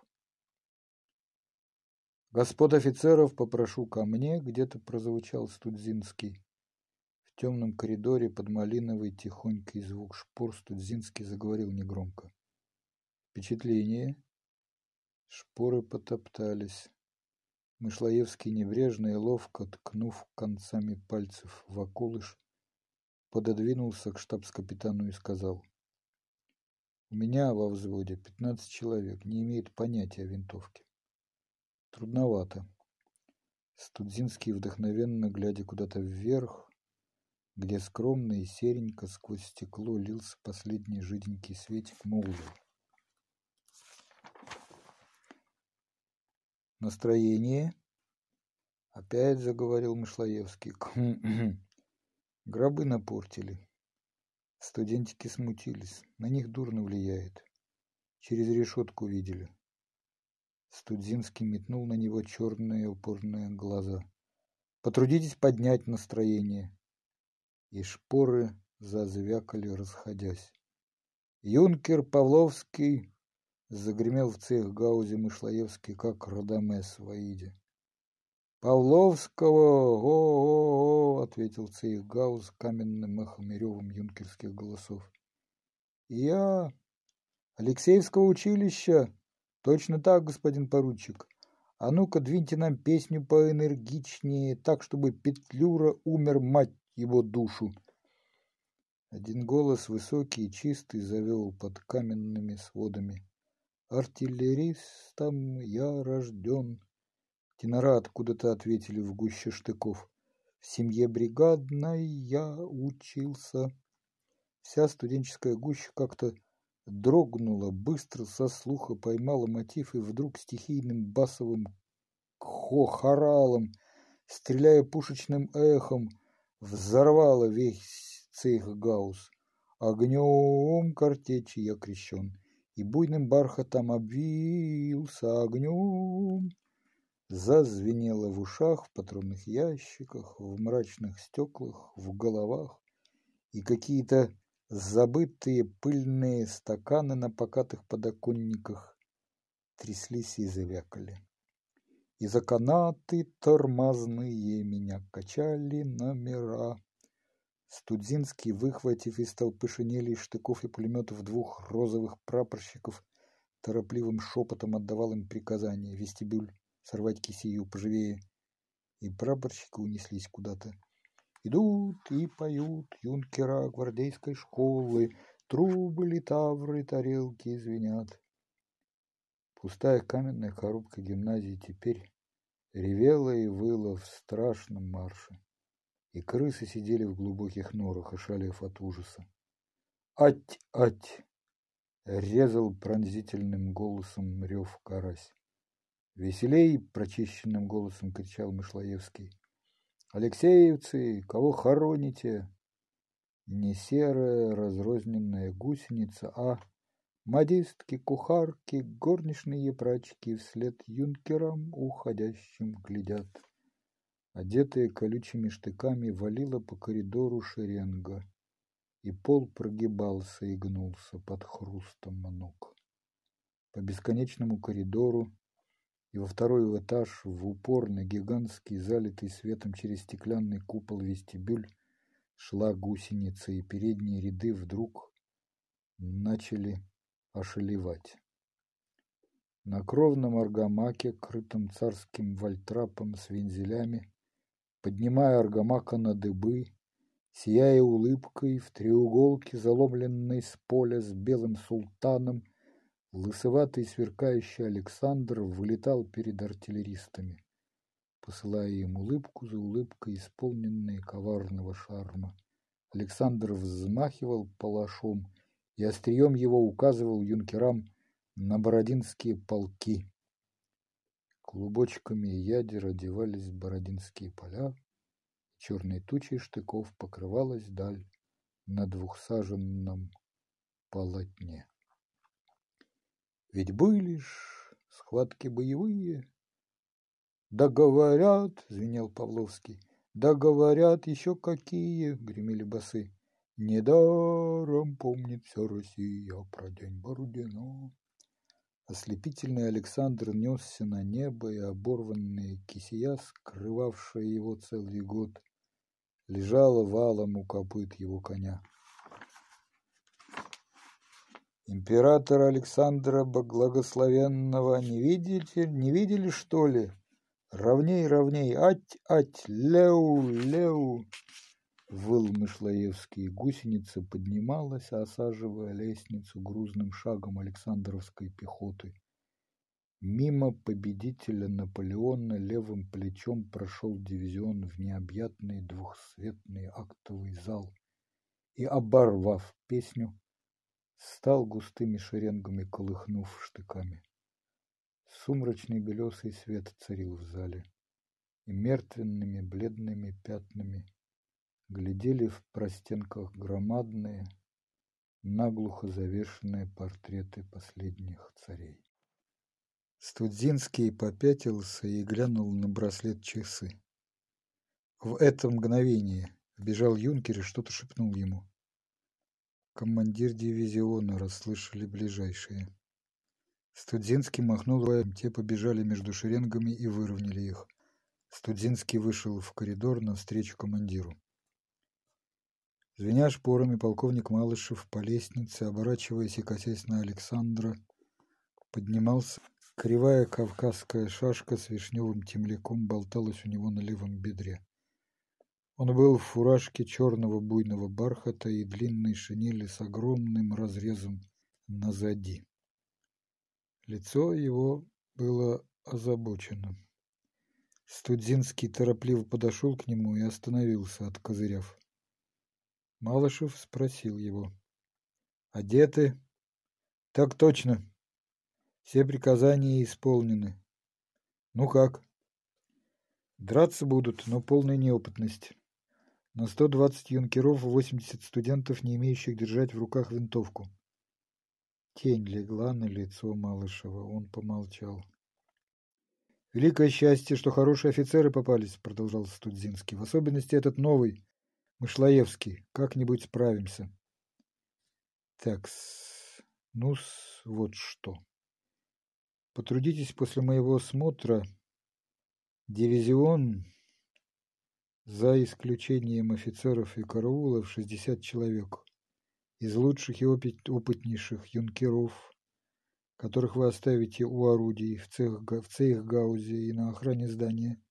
Speaker 1: Господ офицеров попрошу ко мне, где-то прозвучал Студзинский. В темном коридоре под малиновый тихонький звук шпор Студзинский заговорил негромко. Впечатление. Шпоры потоптались. Мышлоевский небрежно и ловко, ткнув концами пальцев в околыш, пододвинулся к штабс-капитану и сказал. «У меня во взводе пятнадцать человек, не имеют понятия о винтовке. Трудновато. Студзинский, вдохновенно глядя куда-то вверх, где скромно и серенько сквозь стекло лился последний жиденький светик, молвил. Настроение? Опять заговорил Мышлоевский. Гробы напортили. Студентики смутились. На них дурно влияет. Через решетку видели. Студзинский метнул на него черные упорные глаза. «Потрудитесь поднять настроение!» И шпоры зазвякали, расходясь. «Юнкер Павловский!» Загремел в цех Гаузе Мышлоевский, как Радамес в Аиде. «Павловского! О-о-о!» — ответил цех Гауз каменным эхом и юнкерских голосов. «Я! Алексеевского училища!» Точно так, господин поручик. А ну-ка, двиньте нам песню поэнергичнее, так, чтобы Петлюра умер, мать его душу. Один голос, высокий и чистый, завел под каменными сводами. Артиллеристом я рожден. Тенора откуда-то ответили в гуще штыков. В семье бригадной я учился. Вся студенческая гуща как-то дрогнула, быстро со слуха поймала мотив и вдруг стихийным басовым хохоралом, стреляя пушечным эхом, взорвала весь цех гаусс. Огнем картечи я крещен, и буйным бархатом обвился огнем. Зазвенело в ушах, в патронных ящиках, в мрачных стеклах, в головах, и какие-то Забытые пыльные стаканы на покатых подоконниках тряслись и завякали. И за канаты тормозные меня качали номера. Студзинский, выхватив из толпы шинелей, штыков и пулеметов двух розовых прапорщиков, торопливым шепотом отдавал им приказание вестибюль сорвать кисею поживее, и прапорщики унеслись куда-то. Идут и поют юнкера гвардейской школы, Трубы, литавры, тарелки звенят. Пустая каменная коробка гимназии теперь ревела и выла в страшном марше, и крысы сидели в глубоких норах, ошалев от ужаса. «Ать! Ать!» — резал пронзительным голосом рев карась. «Веселей!» — прочищенным голосом кричал Мышлоевский. Алексеевцы, кого хороните? Не серая разрозненная гусеница, а модистки, кухарки, горничные прачки вслед юнкерам уходящим глядят. Одетые колючими штыками валила по коридору шеренга, и пол прогибался и гнулся под хрустом ног. По бесконечному коридору и во второй этаж в упор на гигантский, залитый светом через стеклянный купол вестибюль шла гусеница, и передние ряды вдруг начали ошелевать. На кровном аргамаке, крытом царским вальтрапом с вензелями, поднимая аргамака на дыбы, сияя улыбкой в треуголке, заломленной с поля с белым султаном, Лысоватый сверкающий Александр вылетал перед артиллеристами, посылая им улыбку за улыбкой, исполненные коварного шарма. Александр взмахивал палашом и острием его указывал юнкерам на бородинские полки. Клубочками ядер одевались бородинские поля, черной тучей штыков покрывалась даль на двухсаженном полотне. Ведь были ж схватки боевые. Да звенел Павловский, да еще какие, гремели басы. Недаром помнит вся Россия про день Бородина. Ослепительный Александр несся на небо, и оборванная кисия, скрывавшая его целый год, лежала валом у копыт его коня. Императора Александра Благословенного не видите, не видели, что ли? Равней, равней, ать, ать, леу, леу. Выл Мышлоевский, гусеница поднималась, осаживая лестницу грузным шагом Александровской пехоты. Мимо победителя Наполеона левым плечом прошел дивизион в необъятный двухсветный актовый зал и, оборвав песню, стал густыми шеренгами колыхнув штыками. Сумрачный белесый свет царил в зале, и мертвенными бледными пятнами глядели в простенках громадные, наглухо завешенные портреты последних царей. Студзинский попятился и глянул на браслет часы. В это мгновение вбежал юнкер и что-то шепнул ему. Командир дивизиона расслышали ближайшие. Студзинский махнул рукой, те побежали между шеренгами и выровняли их. Студзинский вышел в коридор навстречу командиру. Звеня шпорами, полковник Малышев по лестнице, оборачиваясь и косясь на Александра, поднимался. Кривая кавказская шашка с вишневым темляком болталась у него на левом бедре. Он был в фуражке черного буйного бархата и длинной шинели с огромным разрезом назади. Лицо его было озабочено. Студзинский торопливо подошел к нему и остановился, откозыряв. Малышев спросил его. «Одеты?» «Так точно. Все приказания исполнены. Ну как?» «Драться будут, но полной неопытность. На 120 юнкеров и 80 студентов, не имеющих держать в руках винтовку». Тень легла на лицо Малышева. Он помолчал. «Великое счастье, что хорошие офицеры попались», — продолжал Студзинский. «В особенности этот новый, Мышлоевский, как-нибудь справимся. Так, ну вот что. Потрудитесь после моего осмотра. Дивизион, за исключением офицеров и караулов, 60 человек. Из лучших и опытнейших юнкеров, которых вы оставите у орудий в, цех, в цейхгаузе и на охране здания,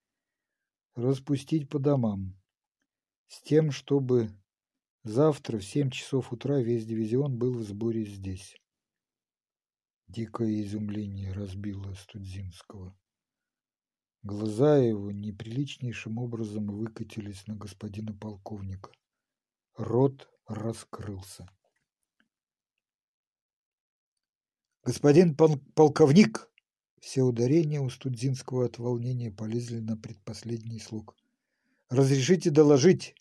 Speaker 1: распустить по домам с тем, чтобы завтра в семь часов утра весь дивизион был в сборе здесь. Дикое изумление разбило Студзинского. Глаза его неприличнейшим образом выкатились на господина полковника. Рот раскрылся. «Господин пол полковник!» Все ударения у Студзинского от волнения полезли на предпоследний слог. Разрешите доложить.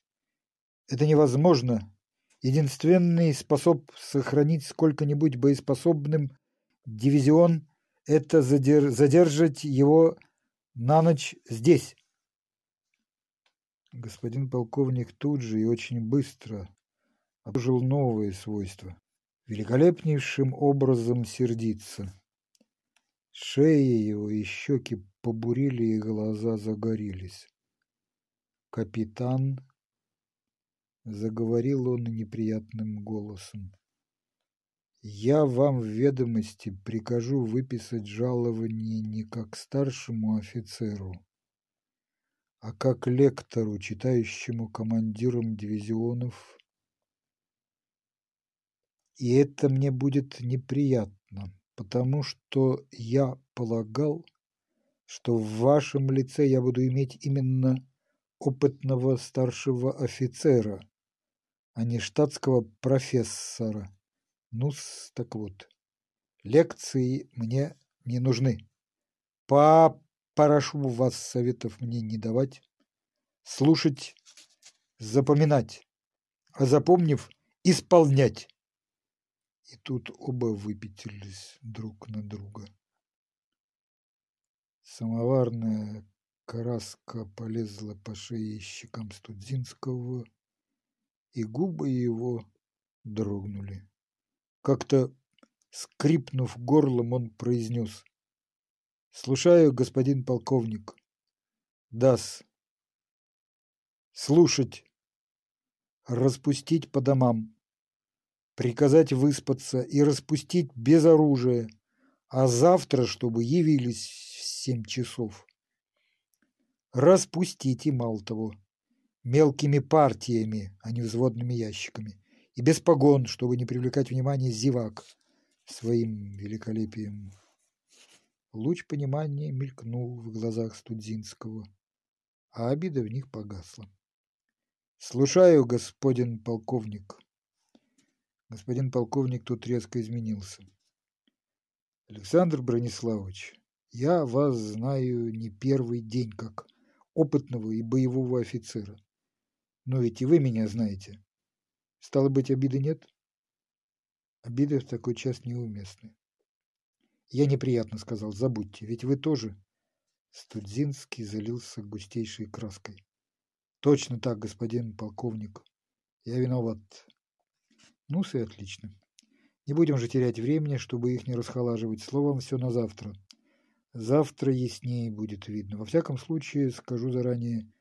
Speaker 1: Это невозможно. Единственный способ сохранить сколько-нибудь боеспособным дивизион – это задер задержать его на ночь здесь. Господин полковник тут же и очень быстро обнаружил новые свойства. Великолепнейшим образом сердиться. Шея его и щеки побурили, и глаза загорелись. «Капитан», — заговорил он неприятным голосом, — «я вам в ведомости прикажу выписать жалование не как старшему офицеру, а как лектору, читающему командирам дивизионов. И это мне будет неприятно, потому что я полагал, что в вашем лице я буду иметь именно опытного старшего офицера, а не штатского профессора. ну так вот, лекции мне не нужны. Попрошу вас советов мне не давать, слушать, запоминать, а запомнив, исполнять. И тут оба выпятились друг на друга. Самоварная Краска полезла по шее щекам Студзинского, и губы его дрогнули. Как-то Скрипнув горлом, он произнес. «Слушаю, господин полковник». «Дас». «Слушать. Распустить по домам. Приказать выспаться и распустить без оружия, а завтра, чтобы явились в семь часов. Распустить и мало того, мелкими партиями, а не взводными ящиками, и без погон, чтобы не привлекать внимание зевак своим великолепием. Луч понимания мелькнул в глазах Студзинского, а обида в них погасла. «Слушаю, господин полковник». Господин полковник тут резко изменился. «Александр Брониславович, я вас знаю не первый день как опытного и боевого офицера. Но ведь и вы меня знаете. Стало быть, обиды нет? Обиды в такой час неуместны. Я неприятно сказал, забудьте, ведь вы тоже. Студзинский залился густейшей краской. Точно так, господин полковник. Я виноват. ну и отлично. Не будем же терять времени, чтобы их не расхолаживать. Словом, все на завтра. Завтра яснее будет видно. Во всяком случае, скажу заранее,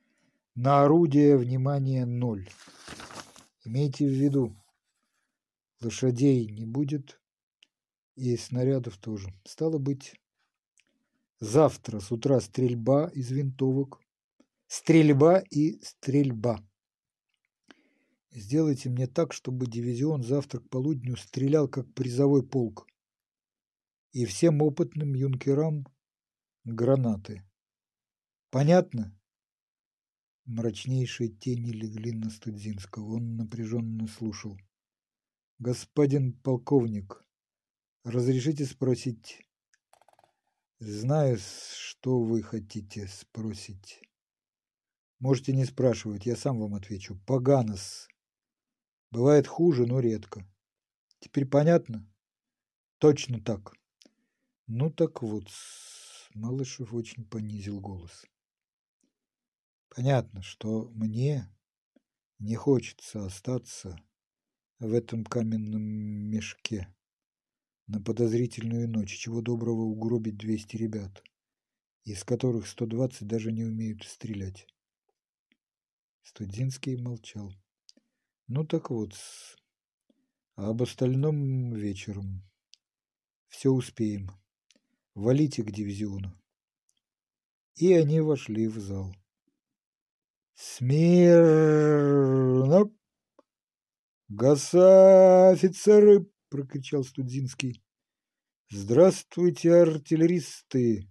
Speaker 1: на орудие внимание ноль. Имейте в виду, лошадей не будет и снарядов тоже. Стало быть, завтра с утра стрельба из винтовок, стрельба и стрельба. Сделайте мне так, чтобы дивизион завтра к полудню стрелял как призовой полк. И всем опытным юнкерам гранаты. Понятно? Мрачнейшие тени легли на Студзинского. Он напряженно слушал. «Господин полковник, разрешите спросить?» «Знаю, что вы хотите спросить. Можете не спрашивать, я сам вам отвечу. Поганос. Бывает хуже, но редко. Теперь понятно? Точно так. Ну так вот, Малышев очень понизил голос. Понятно, что мне не хочется остаться в этом каменном мешке на подозрительную ночь, чего доброго угробить двести ребят, из которых сто двадцать даже не умеют стрелять. Студинский молчал. Ну так вот, а об остальном вечером. Все успеем. Валите к дивизиону. И они вошли в зал. Смирно! Гаса, офицеры! прокричал Студзинский. Здравствуйте, артиллеристы!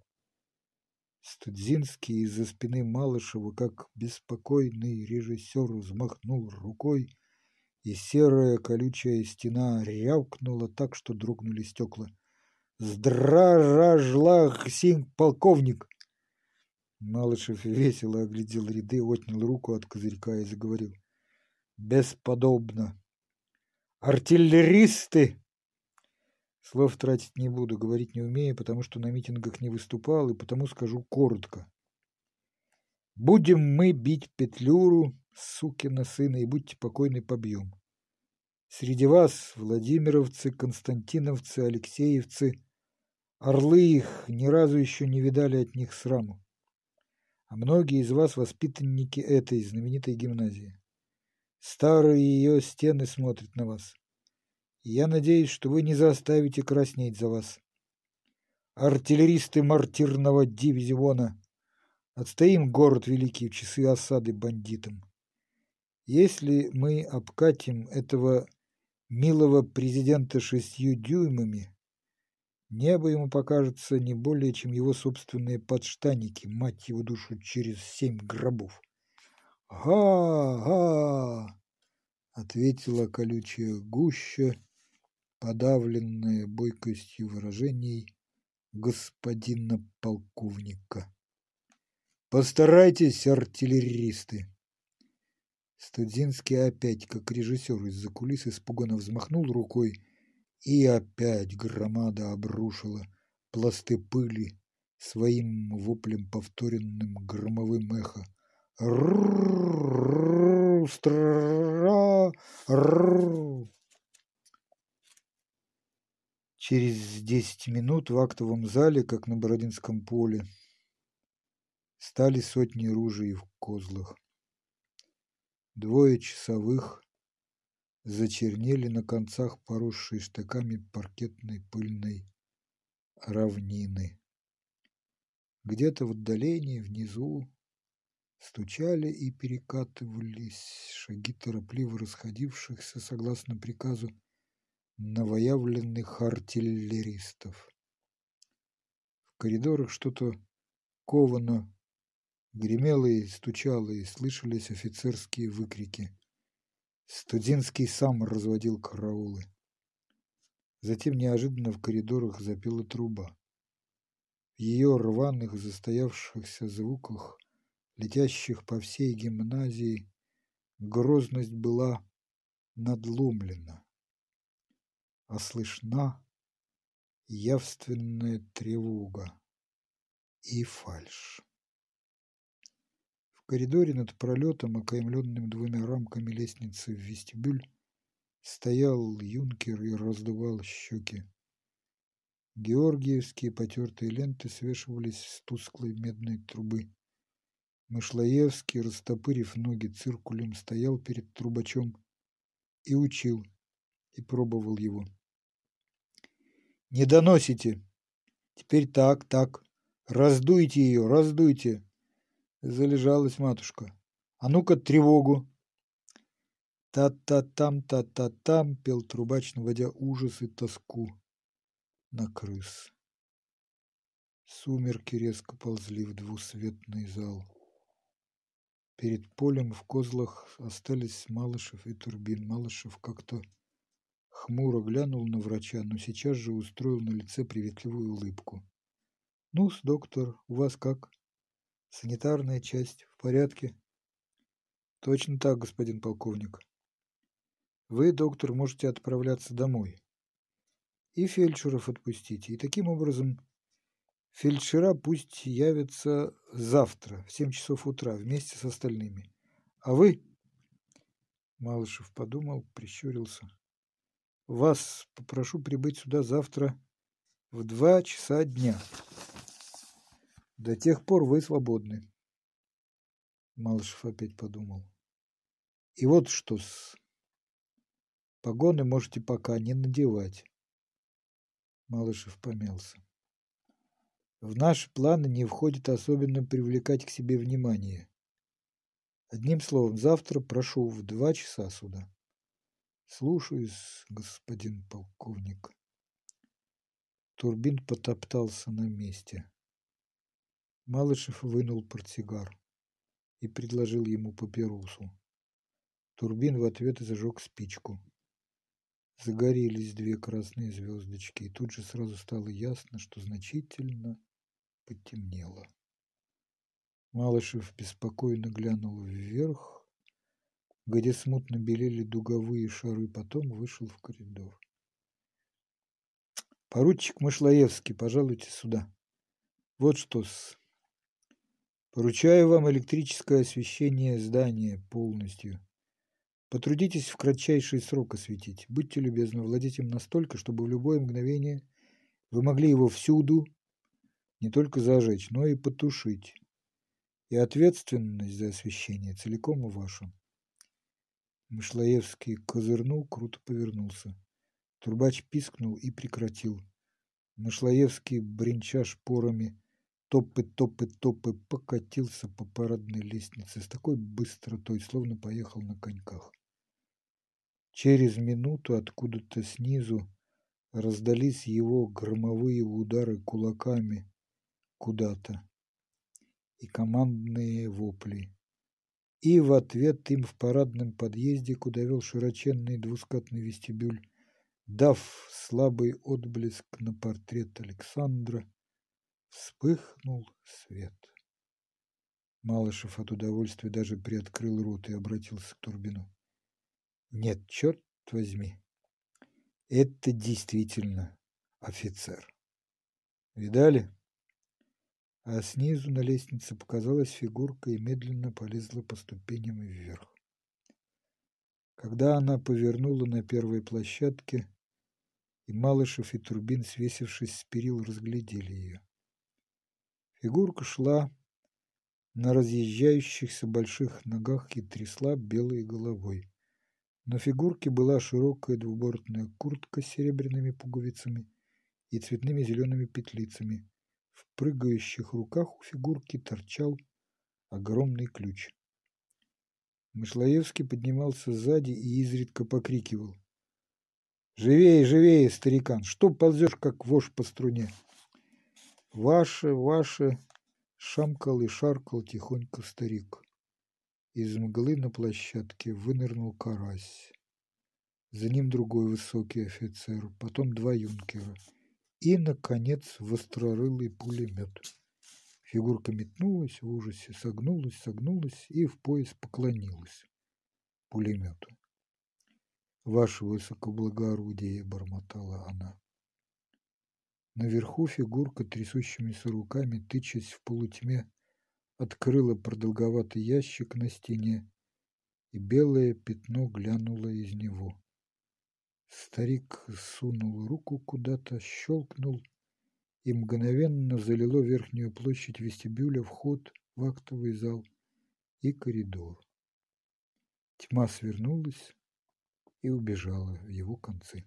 Speaker 1: Студзинский из-за спины Малышева, как беспокойный режиссер, взмахнул рукой, и серая колючая стена рявкнула так, что дрогнули стекла. Здравствуй, синь полковник!» Малышев весело оглядел ряды, отнял руку от козырька и заговорил. «Бесподобно! Артиллеристы!» Слов тратить не буду, говорить не умею, потому что на митингах не выступал, и потому скажу коротко. Будем мы бить Петлюру, сукина сына, и будьте покойны, побьем. Среди вас владимировцы, константиновцы, алексеевцы, Орлы их ни разу еще не видали от них сраму. А многие из вас воспитанники этой знаменитой гимназии. Старые ее стены смотрят на вас. И я надеюсь, что вы не заставите краснеть за вас. Артиллеристы мартирного дивизиона. Отстоим город великий в часы осады бандитам. Если мы обкатим этого милого президента шестью дюймами, Небо ему покажется не более, чем его собственные подштанники, мать его душу, через семь гробов. «Га-га!» — ответила колючая гуща, подавленная бойкостью выражений господина полковника. «Постарайтесь, артиллеристы!» Студзинский опять, как режиссер из-за кулис, испуганно взмахнул рукой, и опять громада обрушила пласты пыли своим воплем повторенным громовым эхо. Через десять минут в актовом зале, как на Бородинском поле, стали сотни ружей в козлах. Двое часовых зачернели на концах поросшей штыками паркетной пыльной равнины. Где-то в отдалении, внизу, стучали и перекатывались шаги торопливо расходившихся, согласно приказу, новоявленных артиллеристов. В коридорах что-то ковано гремело и стучало, и слышались офицерские выкрики. Студинский сам разводил караулы. Затем неожиданно в коридорах запела труба. В ее рваных застоявшихся звуках, летящих по всей гимназии, грозность была надломлена, а слышна явственная тревога и фальшь. В коридоре над пролетом, окаймленным двумя рамками лестницы в вестибюль, стоял юнкер и раздувал щеки. Георгиевские потертые ленты свешивались с тусклой медной трубы. Мышлоевский, растопырив ноги циркулем, стоял перед трубачом и учил, и пробовал его. «Не доносите! Теперь так, так. Раздуйте ее, раздуйте!» Залежалась матушка. «А ну-ка, тревогу!» «Та-та-там, та-та-там!» — пел трубач, наводя ужас и тоску на крыс. Сумерки резко ползли в двусветный зал. Перед полем в козлах остались Малышев и Турбин. Малышев как-то хмуро глянул на врача, но сейчас же устроил на лице приветливую улыбку. «Ну-с, доктор, у вас как? Санитарная часть в порядке?» «Точно так, господин полковник. Вы, доктор, можете отправляться домой и фельдшеров отпустите. И таким образом фельдшера пусть явятся завтра в семь часов утра вместе с остальными. А вы, Малышев подумал, прищурился, вас попрошу прибыть сюда завтра в два часа дня. До тех пор вы свободны. Малышев опять подумал. И вот что с... Погоны можете пока не надевать. Малышев помялся. В наши планы не входит особенно привлекать к себе внимание. Одним словом, завтра прошу в два часа сюда. Слушаюсь, господин полковник. Турбин потоптался на месте. Малышев вынул портсигар и предложил ему папиросу. Турбин в ответ зажег спичку. Загорелись две красные звездочки, и тут же сразу стало ясно, что значительно потемнело. Малышев беспокойно глянул вверх, где смутно белели дуговые шары, потом вышел в коридор. «Поручик Мышлоевский, пожалуйте сюда. Вот что-с. Поручаю вам электрическое освещение здания полностью. Потрудитесь в кратчайший срок осветить. Будьте любезны, владеть им настолько, чтобы в любое мгновение вы могли его всюду не только зажечь, но и потушить. И ответственность за освещение целиком ваша. Мышлоевский козырнул, круто повернулся. Турбач пискнул и прекратил. Мышлоевский, бренча шпорами, топы-топы-топы, покатился по парадной лестнице с такой быстротой, словно поехал на коньках. Через минуту откуда-то снизу раздались его громовые удары кулаками куда-то и командные вопли. И в ответ им в парадном подъезде, куда вел широченный двускатный вестибюль, дав слабый отблеск на портрет Александра, вспыхнул свет. Малышев от удовольствия даже приоткрыл рот и обратился к Турбину. Нет, черт возьми, это действительно офицер. Видали? А снизу на лестнице показалась фигурка и медленно полезла по ступеням вверх. Когда она повернула на первой площадке, и Малышев и Турбин, свесившись с перил, разглядели ее. Фигурка шла на разъезжающихся больших ногах и трясла белой головой. На фигурке была широкая двубортная куртка с серебряными пуговицами и цветными зелеными петлицами. В прыгающих руках у фигурки торчал огромный ключ. Мышлоевский поднимался сзади и изредка покрикивал. «Живее, живее, старикан! Что ползешь, как вошь по струне?» «Ваше, ваше!» — шамкал и шаркал тихонько старик. Из мглы на площадке вынырнул карась. За ним другой высокий офицер, потом два юнкера и, наконец, вострорылый пулемет. Фигурка метнулась в ужасе, согнулась, согнулась и в пояс поклонилась пулемету. «Ваше высокоблагородие!» — бормотала она. Наверху фигурка трясущимися руками, тычась в полутьме, открыла продолговатый ящик на стене, и белое пятно глянуло из него. Старик сунул руку куда-то, щелкнул, и мгновенно залило верхнюю площадь вестибюля, вход в актовый зал и коридор. Тьма свернулась и убежала в его концы.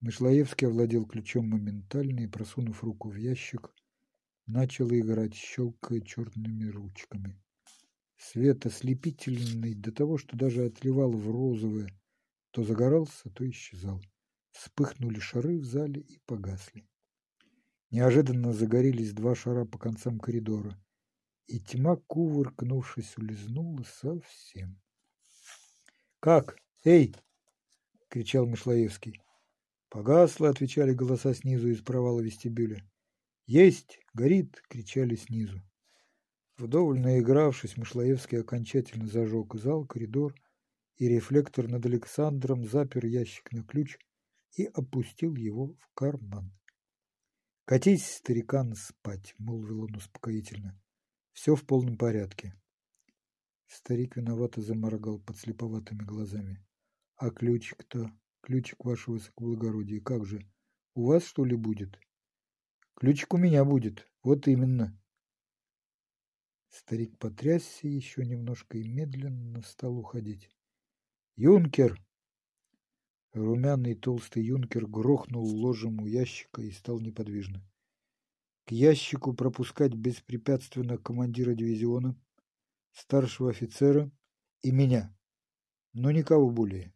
Speaker 1: Мышлоевский овладел ключом моментально и, просунув руку в ящик, начал играть, щелкая черными ручками. Свет ослепительный до того, что даже отливал в розовое, то загорался, то исчезал. Вспыхнули шары в зале и погасли. Неожиданно загорелись два шара по концам коридора, и тьма, кувыркнувшись, улизнула совсем. «Как? Эй!» — кричал Мышлоевский. «Погасло!» — отвечали голоса снизу из провала вестибюля. «Есть! Горит!» — кричали снизу. Вдоволь наигравшись, Мышлоевский окончательно зажег зал, коридор, и рефлектор над Александром запер ящик на ключ и опустил его в карман. «Катись, старикан, спать!» — молвил он успокоительно. «Все в полном порядке». Старик виновато заморгал под слеповатыми глазами. «А ключик-то? Ключик, ваше высокоблагородие, как же? У вас, что ли, будет?» Ключик у меня будет. Вот именно. Старик потрясся еще немножко и медленно стал уходить. Юнкер! Румяный толстый юнкер грохнул ложем у ящика и стал неподвижно. К ящику пропускать беспрепятственно командира дивизиона, старшего офицера и меня, но никого более.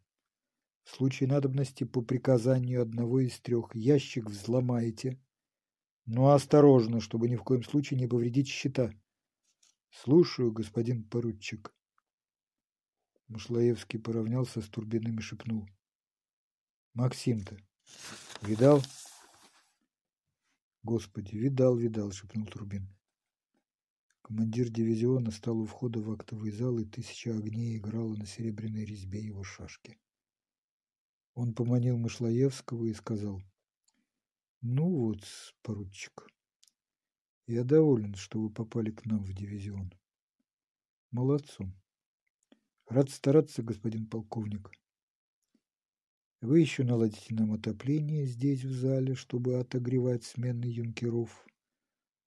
Speaker 1: В случае надобности по приказанию одного из трех ящик взломаете, но ну, осторожно, чтобы ни в коем случае не повредить счета. Слушаю, господин поручик. Мышлоевский поравнялся с Турбиным и шепнул. Максим-то видал? Господи, видал, видал, шепнул Турбин. Командир дивизиона стал у входа в актовый зал, и тысяча огней играла на серебряной резьбе его шашки. Он поманил Мышлоевского и сказал, ну вот, поручик, я доволен, что вы попали к нам в дивизион. Молодцом. Рад стараться, господин полковник. Вы еще наладите нам отопление здесь, в зале, чтобы отогревать смены юнкеров.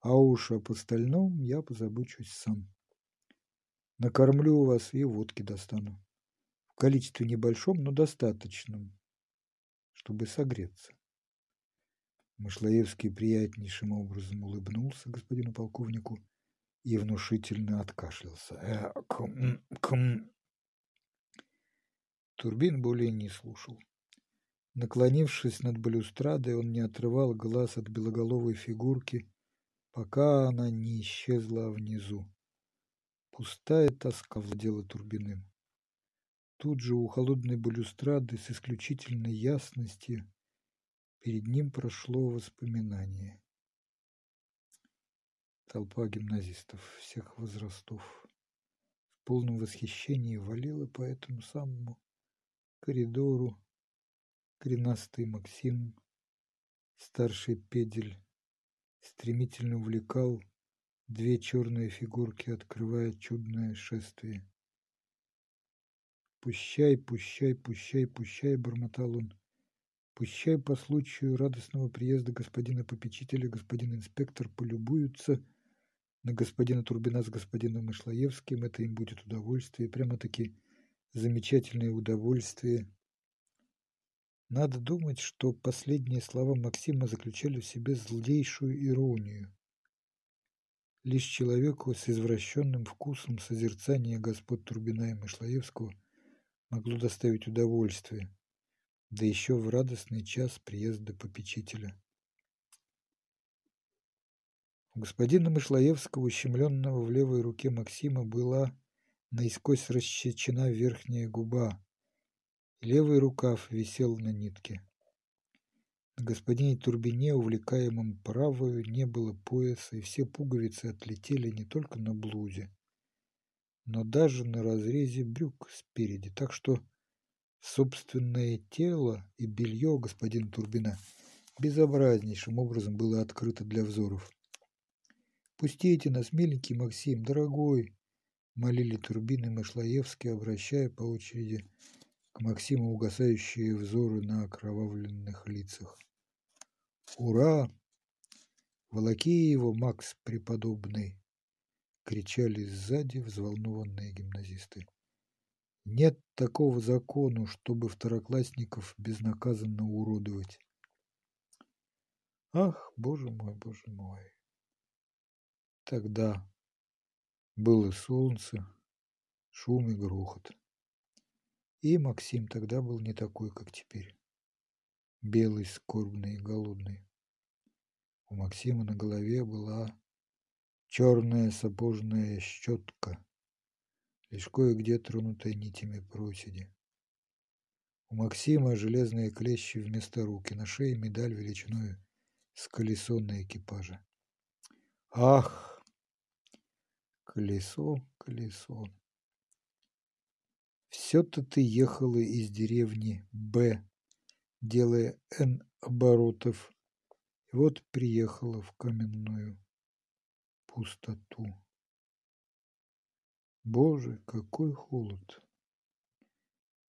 Speaker 1: А уж об остальном я позабочусь сам. Накормлю вас и водки достану. В количестве небольшом, но достаточном, чтобы согреться. Мышлоевский приятнейшим образом улыбнулся господину полковнику и внушительно откашлялся. Э, км, км. Турбин более не слушал. Наклонившись над балюстрадой, он не отрывал глаз от белоголовой фигурки, пока она не исчезла внизу. Пустая тоска владела Турбиным. Тут же у холодной балюстрады с исключительной ясностью Перед ним прошло воспоминание. Толпа гимназистов всех возрастов в полном восхищении валила по этому самому коридору. Коренастый Максим, старший педель, стремительно увлекал две черные фигурки, открывая чудное шествие. «Пущай, пущай, пущай, пущай!» — бормотал он Пущай по случаю радостного приезда господина попечителя господин инспектор полюбуются на господина Турбина с господином Мышлоевским, это им будет удовольствие, прямо-таки замечательное удовольствие. Надо думать, что последние слова Максима заключали в себе злейшую иронию. Лишь человеку с извращенным вкусом созерцания господ Турбина и Мышлоевского могло доставить удовольствие, да еще в радостный час приезда попечителя. У господина Мышлоевского, ущемленного в левой руке Максима, была наискось расщечена верхняя губа, левый рукав висел на нитке. На господине Турбине, увлекаемом правою, не было пояса, и все пуговицы отлетели не только на блузе, но даже на разрезе брюк спереди, так что собственное тело и белье господина Турбина безобразнейшим образом было открыто для взоров. «Пустите нас, миленький Максим, дорогой!» — молили Турбин и Мышлоевский, обращая по очереди к Максиму угасающие взоры на окровавленных лицах. «Ура! Волоки его, Макс преподобный!» — кричали сзади взволнованные гимназисты. «Нет такого закону, чтобы второклассников безнаказанно уродовать!» «Ах, боже мой, боже мой!» Тогда было солнце, шум и грохот. И Максим тогда был не такой, как теперь. Белый, скорбный и голодный. У Максима на голове была черная сапожная щетка, лишь кое-где тронутая нитями проседи. У Максима железные клещи вместо руки, на шее медаль величиной с колесо на экипаже. Ах! Колесо, колесо. Все-то ты ехала из деревни Б, делая Н оборотов, и вот приехала в каменную пустоту. Боже, какой холод!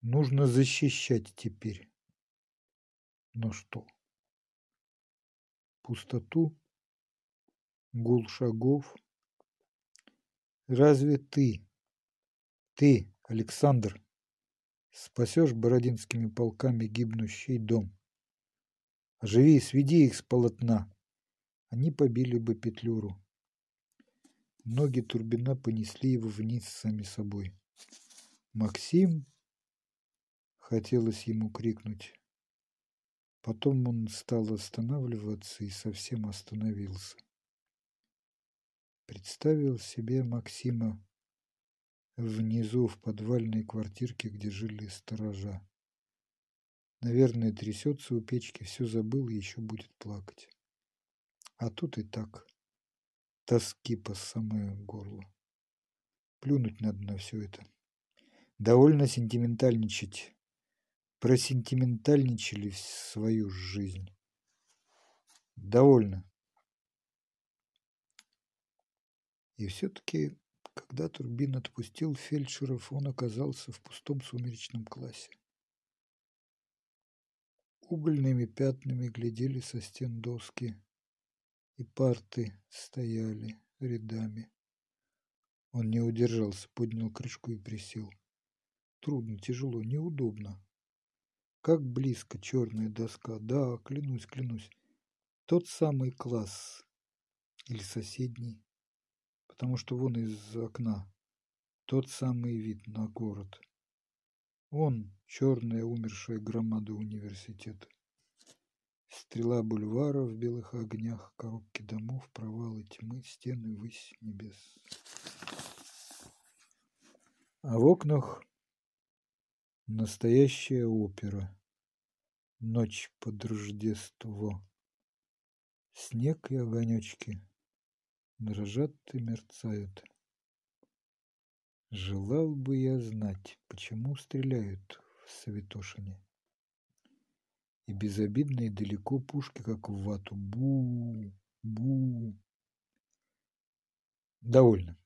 Speaker 1: Нужно защищать теперь. Но что? Пустоту, гул шагов — Разве ты, ты, Александр, спасешь бородинскими полками гибнущий дом? Оживи, сведи их с полотна. Они побили бы Петлюру. Ноги Турбина понесли его вниз сами собой. «Максим!» — хотелось ему крикнуть. Потом он стал останавливаться и совсем остановился представил себе Максима внизу в подвальной квартирке, где жили сторожа. Наверное, трясется у печки, все забыл и еще будет плакать. А тут и так тоски по самое горло. Плюнуть надо на все это. Довольно сентиментальничать. Просентиментальничали свою жизнь. Довольно. И все-таки, когда Турбин отпустил фельдшеров, он оказался в пустом сумеречном классе. Угольными пятнами глядели со стен доски, и парты стояли рядами. Он не удержался, поднял крышку и присел. Трудно, тяжело, неудобно. Как близко черная доска. Да, клянусь, клянусь. Тот самый класс. Или соседний потому что вон из окна тот самый вид на город. Вон черная умершая громада университета. Стрела бульвара в белых огнях, коробки домов, провалы тьмы, стены, высь небес. А в окнах настоящая опера. Ночь под Рождество. Снег и огонечки дрожат и мерцают. Желал бы я знать, почему стреляют в Святошине. И безобидно и далеко пушки, как в вату. Бу, бу. Довольно.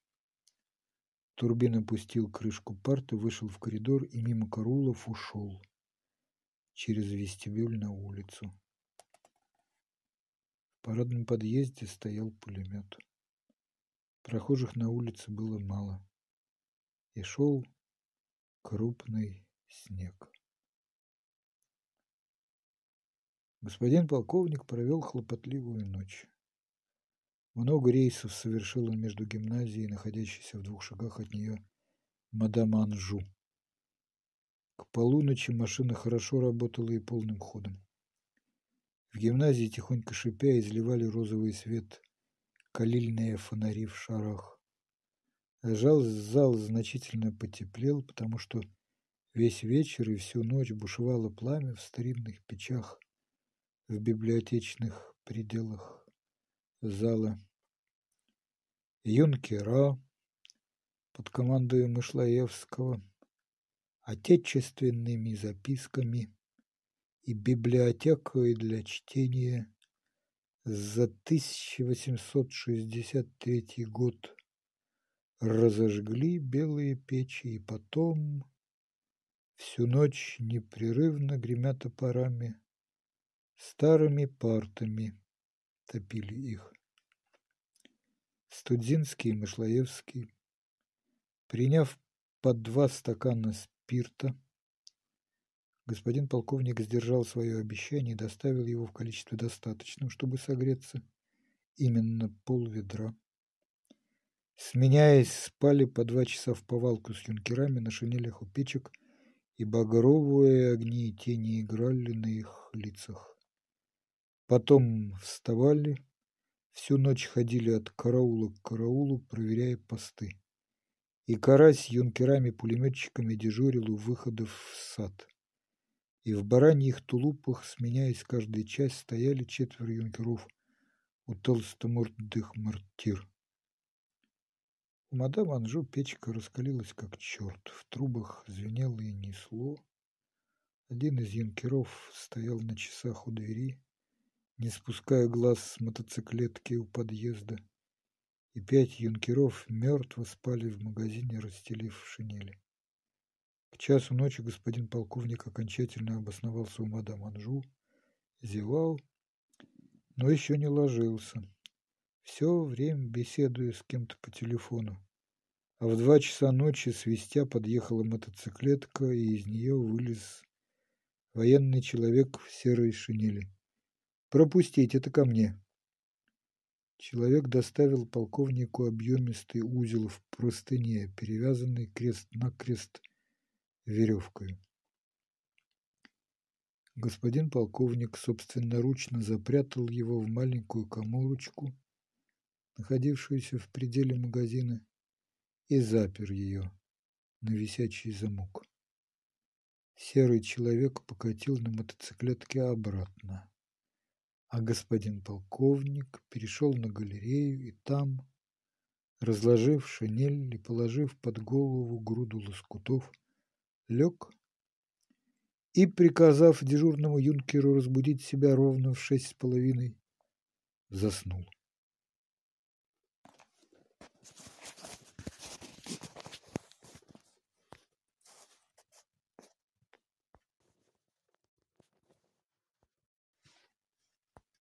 Speaker 1: Турбин опустил крышку парты, вышел в коридор и мимо Карулов ушел. через вестибюль на улицу. В парадном подъезде стоял пулемет. Прохожих на улице было мало. И шел крупный снег. Господин полковник провел хлопотливую ночь. Много рейсов совершил он между гимназией, находящейся в двух шагах от нее, мадам Анжу. К полуночи машина хорошо работала и полным ходом. В гимназии, тихонько шипя, изливали розовый свет калильные фонари в шарах. Жал зал значительно потеплел, потому что весь вечер и всю ночь бушевало пламя в старинных печах в библиотечных пределах зала. Юнкера под командой Мышлаевского отечественными записками и библиотекой для чтения за 1863 год разожгли белые печи и потом всю ночь непрерывно гремя топорами старыми партами топили их. Студзинский и Мышлаевский, приняв по два стакана спирта, господин полковник сдержал свое обещание и доставил его в количестве достаточном, чтобы согреться, именно пол ведра. Сменяясь, спали по два часа в повалку с юнкерами на шинелях у печек, и багровые огни и тени играли на их лицах. Потом вставали, всю ночь ходили от караула к караулу, проверяя посты. И Карась юнкерами-пулеметчиками дежурил у выходов в сад. И в бараньих тулупах, сменяясь каждый час, стояли четверо юнкеров у толстомордых мортир. У мадам Анжу печка раскалилась как черт, в трубах звенело и несло. Один из юнкеров стоял на часах у двери, не спуская глаз с мотоциклетки у подъезда, и пять юнкеров мертво спали в магазине, расстелив шинели. К часу ночи господин полковник окончательно обосновался у мадам Анжу, зевал, но еще не ложился. Все время беседуя с кем-то по телефону. А в два часа ночи свистя подъехала мотоциклетка, и из нее вылез военный человек в серой шинели. Пропустить это ко мне. Человек доставил полковнику объемистый узел в простыне, перевязанный крест-накрест веревкой. Господин полковник собственноручно запрятал его в маленькую коморочку, находившуюся в пределе магазина, и запер ее на висячий замок. Серый человек покатил на мотоциклетке обратно а господин полковник перешел на галерею и там, разложив шинель и положив под голову груду лоскутов, лег и, приказав дежурному юнкеру разбудить себя ровно в шесть с половиной, заснул.